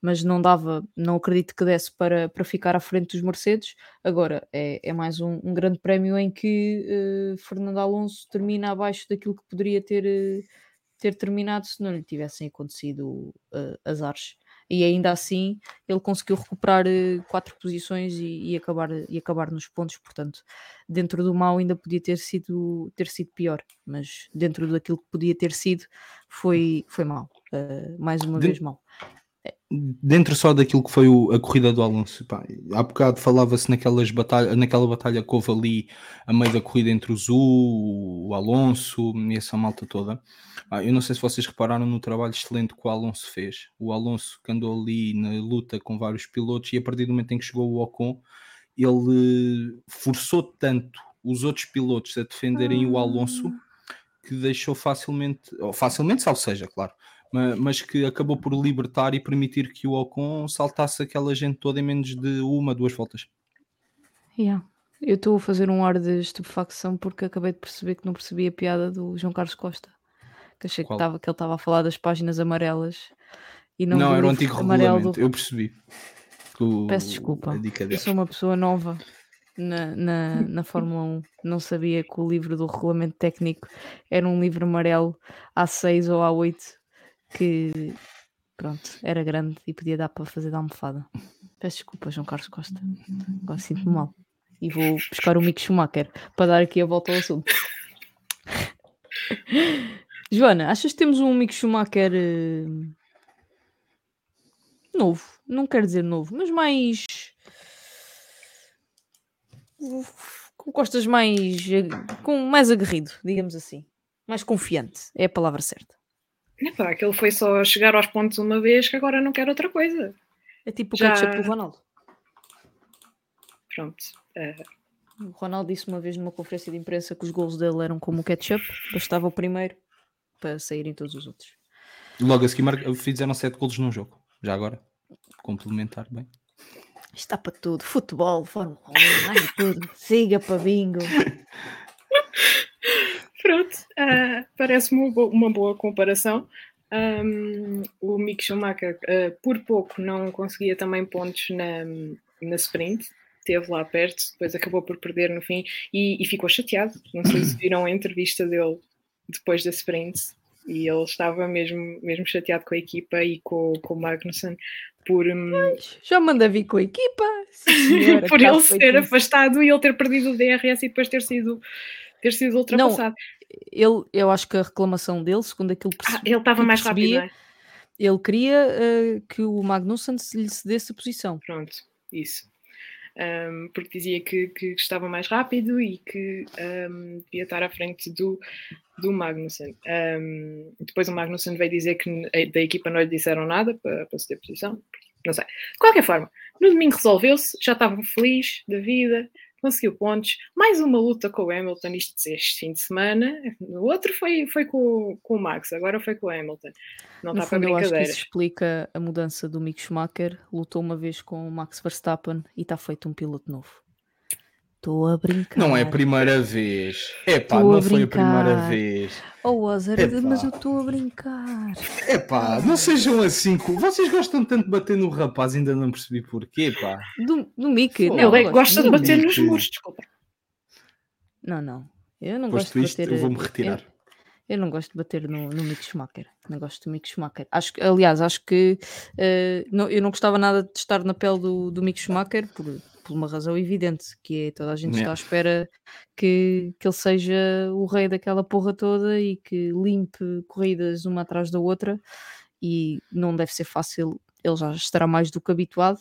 S1: Mas não dava, não acredito que desse para, para ficar à frente dos Mercedes. Agora é, é mais um, um grande prémio em que uh, Fernando Alonso termina abaixo daquilo que poderia ter, uh, ter terminado se não lhe tivessem acontecido uh, azares e ainda assim ele conseguiu recuperar uh, quatro posições e, e, acabar, e acabar nos pontos, portanto, dentro do mal ainda podia ter sido, ter sido pior, mas dentro daquilo que podia ter sido foi, foi mal, uh, mais uma de... vez mal.
S2: Dentro só daquilo que foi o, a corrida do Alonso, pá, há bocado falava-se naquelas batalha, naquela batalha que houve ali a meio da corrida entre o Zu, o Alonso e essa malta toda. Ah, eu não sei se vocês repararam no trabalho excelente que o Alonso fez. O Alonso que andou ali na luta com vários pilotos e a partir do momento em que chegou o Ocon, ele forçou tanto os outros pilotos a defenderem o Alonso que deixou facilmente, ou facilmente, salvo seja, claro, mas que acabou por libertar e permitir que o Ocon saltasse aquela gente toda em menos de uma, duas voltas.
S1: Yeah. Eu estou a fazer um ar de estupefacção porque acabei de perceber que não percebi a piada do João Carlos Costa. Que achei que, tava, que ele estava a falar das páginas amarelas
S2: e não, não era o antigo regulamento, do... eu percebi.
S1: O, Peço desculpa, eu sou uma pessoa nova na, na, na Fórmula 1. Não sabia que o livro do regulamento técnico era um livro amarelo A6 ou A8 que pronto, era grande e podia dar para fazer da almofada. Peço desculpa, João Carlos Costa. Agora sinto-me mal. E vou buscar o Mick Schumacher para dar aqui a volta ao assunto. Joana, achas que temos um Mick Schumacher uh, novo? Não quero dizer novo, mas mais. com costas mais. com mais aguerrido, digamos assim. Mais confiante, é a palavra certa.
S3: Epá, aquilo foi só chegar aos pontos uma vez que agora não quero outra coisa.
S1: É tipo o Já... ketchup do Ronaldo.
S3: Pronto.
S1: Uh... O Ronaldo disse uma vez numa conferência de imprensa que os gols dele eram como o ketchup, bastava o primeiro para saírem todos os outros.
S2: Logo a seguir fizeram sete gols num jogo. Já agora. Complementar bem.
S1: Está para tudo. Futebol, Fórmula 1, tudo. Siga para bingo.
S3: Pronto, uh, parece-me uma boa comparação. Um, o Mick Schumacher, uh, por pouco, não conseguia também pontos na, na sprint, esteve lá perto, depois acabou por perder no fim e, e, ficou chateado. Não sei se viram a entrevista dele depois da sprint e ele estava mesmo, mesmo chateado com a equipa e com, com o Magnussen por. Um...
S1: Já manda vir com a equipa,
S3: senhora, por ele ser afastado e ele ter perdido o DRS e depois ter sido ter sido ultrapassado.
S1: Não, ele, eu acho que a reclamação dele, segundo aquilo que
S3: ah, ele estava mais percebia, rápido, é?
S1: ele queria uh, que o Magnussen lhe cedesse a posição.
S3: Pronto, isso. Um, porque dizia que, que, estava mais rápido e que um, ia estar à frente do, do Magnussen. Um, depois o Magnussen veio dizer que da equipa não lhe disseram nada para, para ceder posição. Não sei. De qualquer forma, no domingo resolveu-se, já estava feliz da vida, conseguiu pontos. Mais uma luta com o Hamilton isto este fim de semana. O outro foi, foi com, com o Max, agora foi com o Hamilton. Não
S1: no está para brincadeira. Eu acho que isso explica a mudança do Mick Schumacher. Lutou uma vez com o Max Verstappen e está feito um piloto novo. Estou a brincar.
S2: Não é a primeira vez. É pá, não a foi a primeira vez.
S1: Oh, Ozer, mas eu estou a brincar.
S2: É pá, não sejam assim. Vocês gostam tanto de bater no rapaz, ainda não percebi porquê, pá.
S1: Do, do Mickey.
S3: Não, Ele é que gosta de bater Mickey. nos muros, desculpa.
S1: Não, não. Eu não Posto gosto de bater.
S2: Eu vou-me retirar.
S1: Eu, eu, não gosto de bater no, no Mick Schumacher. Não gosto do Mick Schumacher. Acho, aliás, acho que uh, não, eu não gostava nada de estar na pele do, do Mick Schumacher por por uma razão evidente, que é toda a gente está à espera que, que ele seja o rei daquela porra toda e que limpe corridas uma atrás da outra e não deve ser fácil, ele já estará mais do que habituado.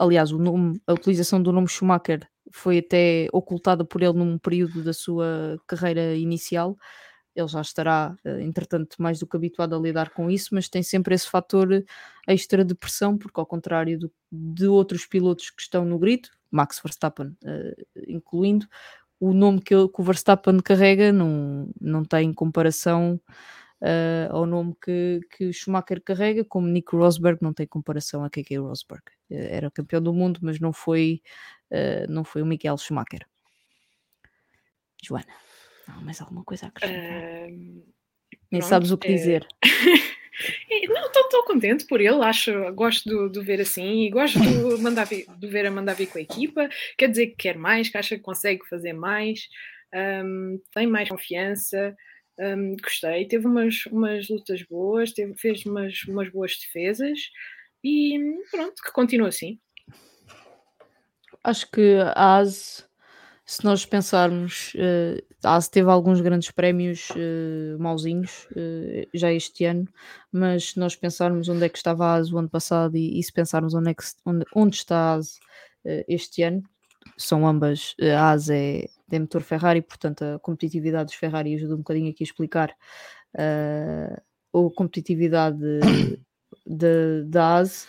S1: Aliás, o nome, a utilização do nome Schumacher foi até ocultada por ele num período da sua carreira inicial. Ele já estará, eh, entretanto, mais do que habituado a lidar com isso, mas tem sempre esse fator extra de pressão, porque ao contrário do, de outros pilotos que estão no grito, Max Verstappen uh, incluindo, o nome que, que, o Verstappen carrega não, não tem comparação uh, ao nome que, que Schumacher carrega, como Nico Rosberg não tem comparação a KK Rosberg. Uh, era campeão do mundo, mas não foi, não foi o Miguel Schumacher. Joana, não, mais alguma coisa a acrescentar? Nem sabes o que dizer.
S3: Não, estou contente por ele, acho, gosto de, ver assim e gosto de, mandar de ver a mandar vir com a equipa. Quer dizer que quer mais, que acha que consegue fazer mais, um, tem mais confiança. Um, gostei, teve umas, umas lutas boas, teve, fez umas, umas boas defesas e pronto, que continua assim.
S1: Acho que a ASE, se nós pensarmos, uh, a AS teve alguns grandes prémios uh, mauzinhos uh, já este ano, mas se nós pensarmos onde é que estava a AS o ano passado e, e se pensarmos onde, é que, onde, onde está a AS uh, este ano, são ambas, a AS é, motor Ferrari, portanto a competitividade dos Ferrari ajuda um bocadinho aqui a explicar a competitividade da AS.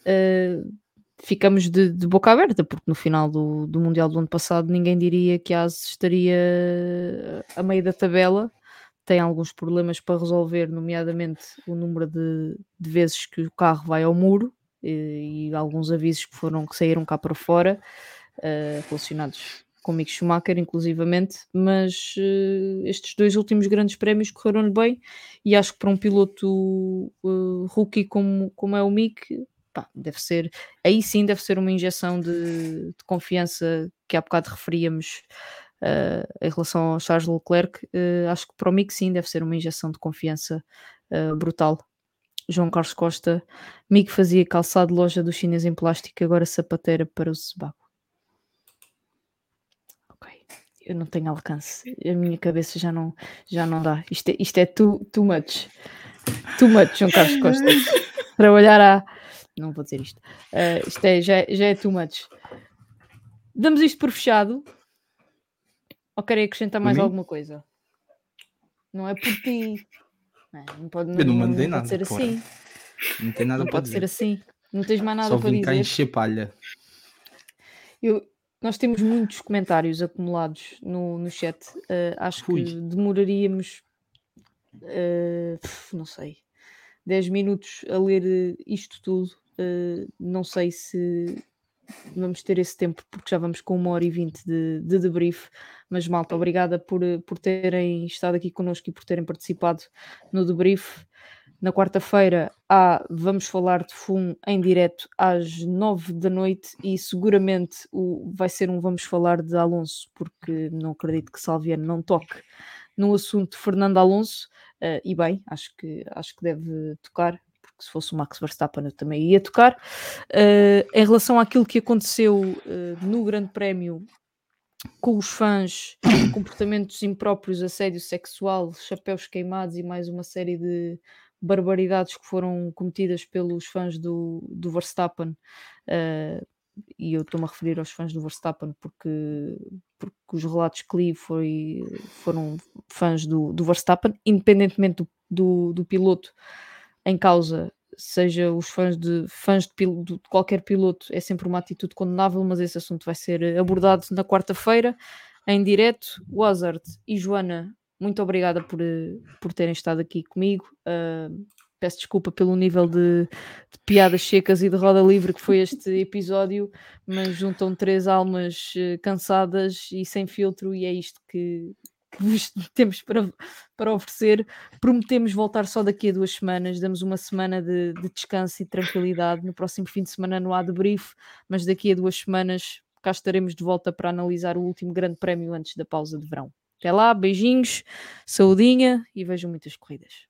S1: Uh, ficamos de, de, boca aberta, porque no final do, do Mundial do ano passado ninguém diria que a AS estaria a meio da tabela. Tem alguns problemas para resolver, nomeadamente o número de, de vezes que o carro vai ao muro e, e, alguns avisos que foram que saíram cá para fora uh, relacionados com o Mick Schumacher, inclusivamente, mas uh, estes dois últimos grandes prémios correram-lhe bem e acho que para um piloto uh, rookie como, como é o Mick, pá, deve ser, aí sim deve ser uma injeção de, de confiança que há bocado referíamos uh, em relação ao Charles Leclerc, uh, acho que para o Mick sim deve ser uma injeção de confiança uh, brutal. João Carlos Costa, Mick fazia calçado loja do chinês em plástico, agora sapateira para o Sebago. Ok, eu não tenho alcance, a minha cabeça já não, já não dá. Isto é, isto é too, too much. Too much, João Carlos Costa. Trabalhar à, não vou dizer isto. Uh, isto é, já, já é too much. Damos isto por fechado. Ou querem acrescentar mais alguma coisa? Não é por ti. Não, não pode, não,
S2: Eu não
S1: mandei
S2: não nada.
S1: Pode ser assim.
S2: Não tem nada
S1: não
S2: para
S1: pode
S2: dizer.
S1: ser assim. Não tens mais nada
S2: Só
S1: para
S2: vim
S1: dizer.
S2: cá encher palha.
S1: Eu, nós temos muitos comentários acumulados no, no chat. Uh, acho
S2: Fui.
S1: que demoraríamos, uh, não sei, 10 minutos a ler isto tudo. Uh, não sei se vamos ter esse tempo, porque já vamos com uma hora e vinte de, de debrief. Mas, malta, obrigada por, por terem estado aqui connosco e por terem participado no debrief. Na quarta-feira Vamos Falar de FUM em direto às nove da noite e seguramente o, vai ser um Vamos Falar de Alonso, porque não acredito que Salviano não toque no assunto Fernando Alonso. Uh, e bem, acho que, acho que deve tocar, porque se fosse o Max Verstappen eu também ia tocar. Uh, em relação àquilo que aconteceu uh, no Grande Prémio com os fãs, comportamentos impróprios, assédio sexual, chapéus queimados e mais uma série de barbaridades que foram cometidas pelos fãs do, do Verstappen. Uh, e eu estou-me a referir aos fãs do Verstappen porque, porque os relatos que li foi, foram fãs do, do Verstappen, independentemente do, do, do piloto em causa, seja os fãs de fãs de, de, qualquer piloto, é sempre uma atitude condenável, mas esse assunto vai ser abordado na quarta-feira em direto. Wazard e Joana, muito obrigada por, por terem estado aqui comigo. Uh, peço desculpa pelo nível de, de, piadas secas e de roda livre que foi este episódio, mas juntam três almas uh, cansadas e sem filtro, e é isto que, que vos temos para, para oferecer. Prometemos voltar só daqui a duas semanas, damos uma semana de, de descanso e tranquilidade. No próximo fim de semana não há debrief, mas daqui a duas semanas cá estaremos de volta para analisar o último grande prémio antes da pausa de verão. Até lá, beijinhos, saudinha e vejam muitas corridas.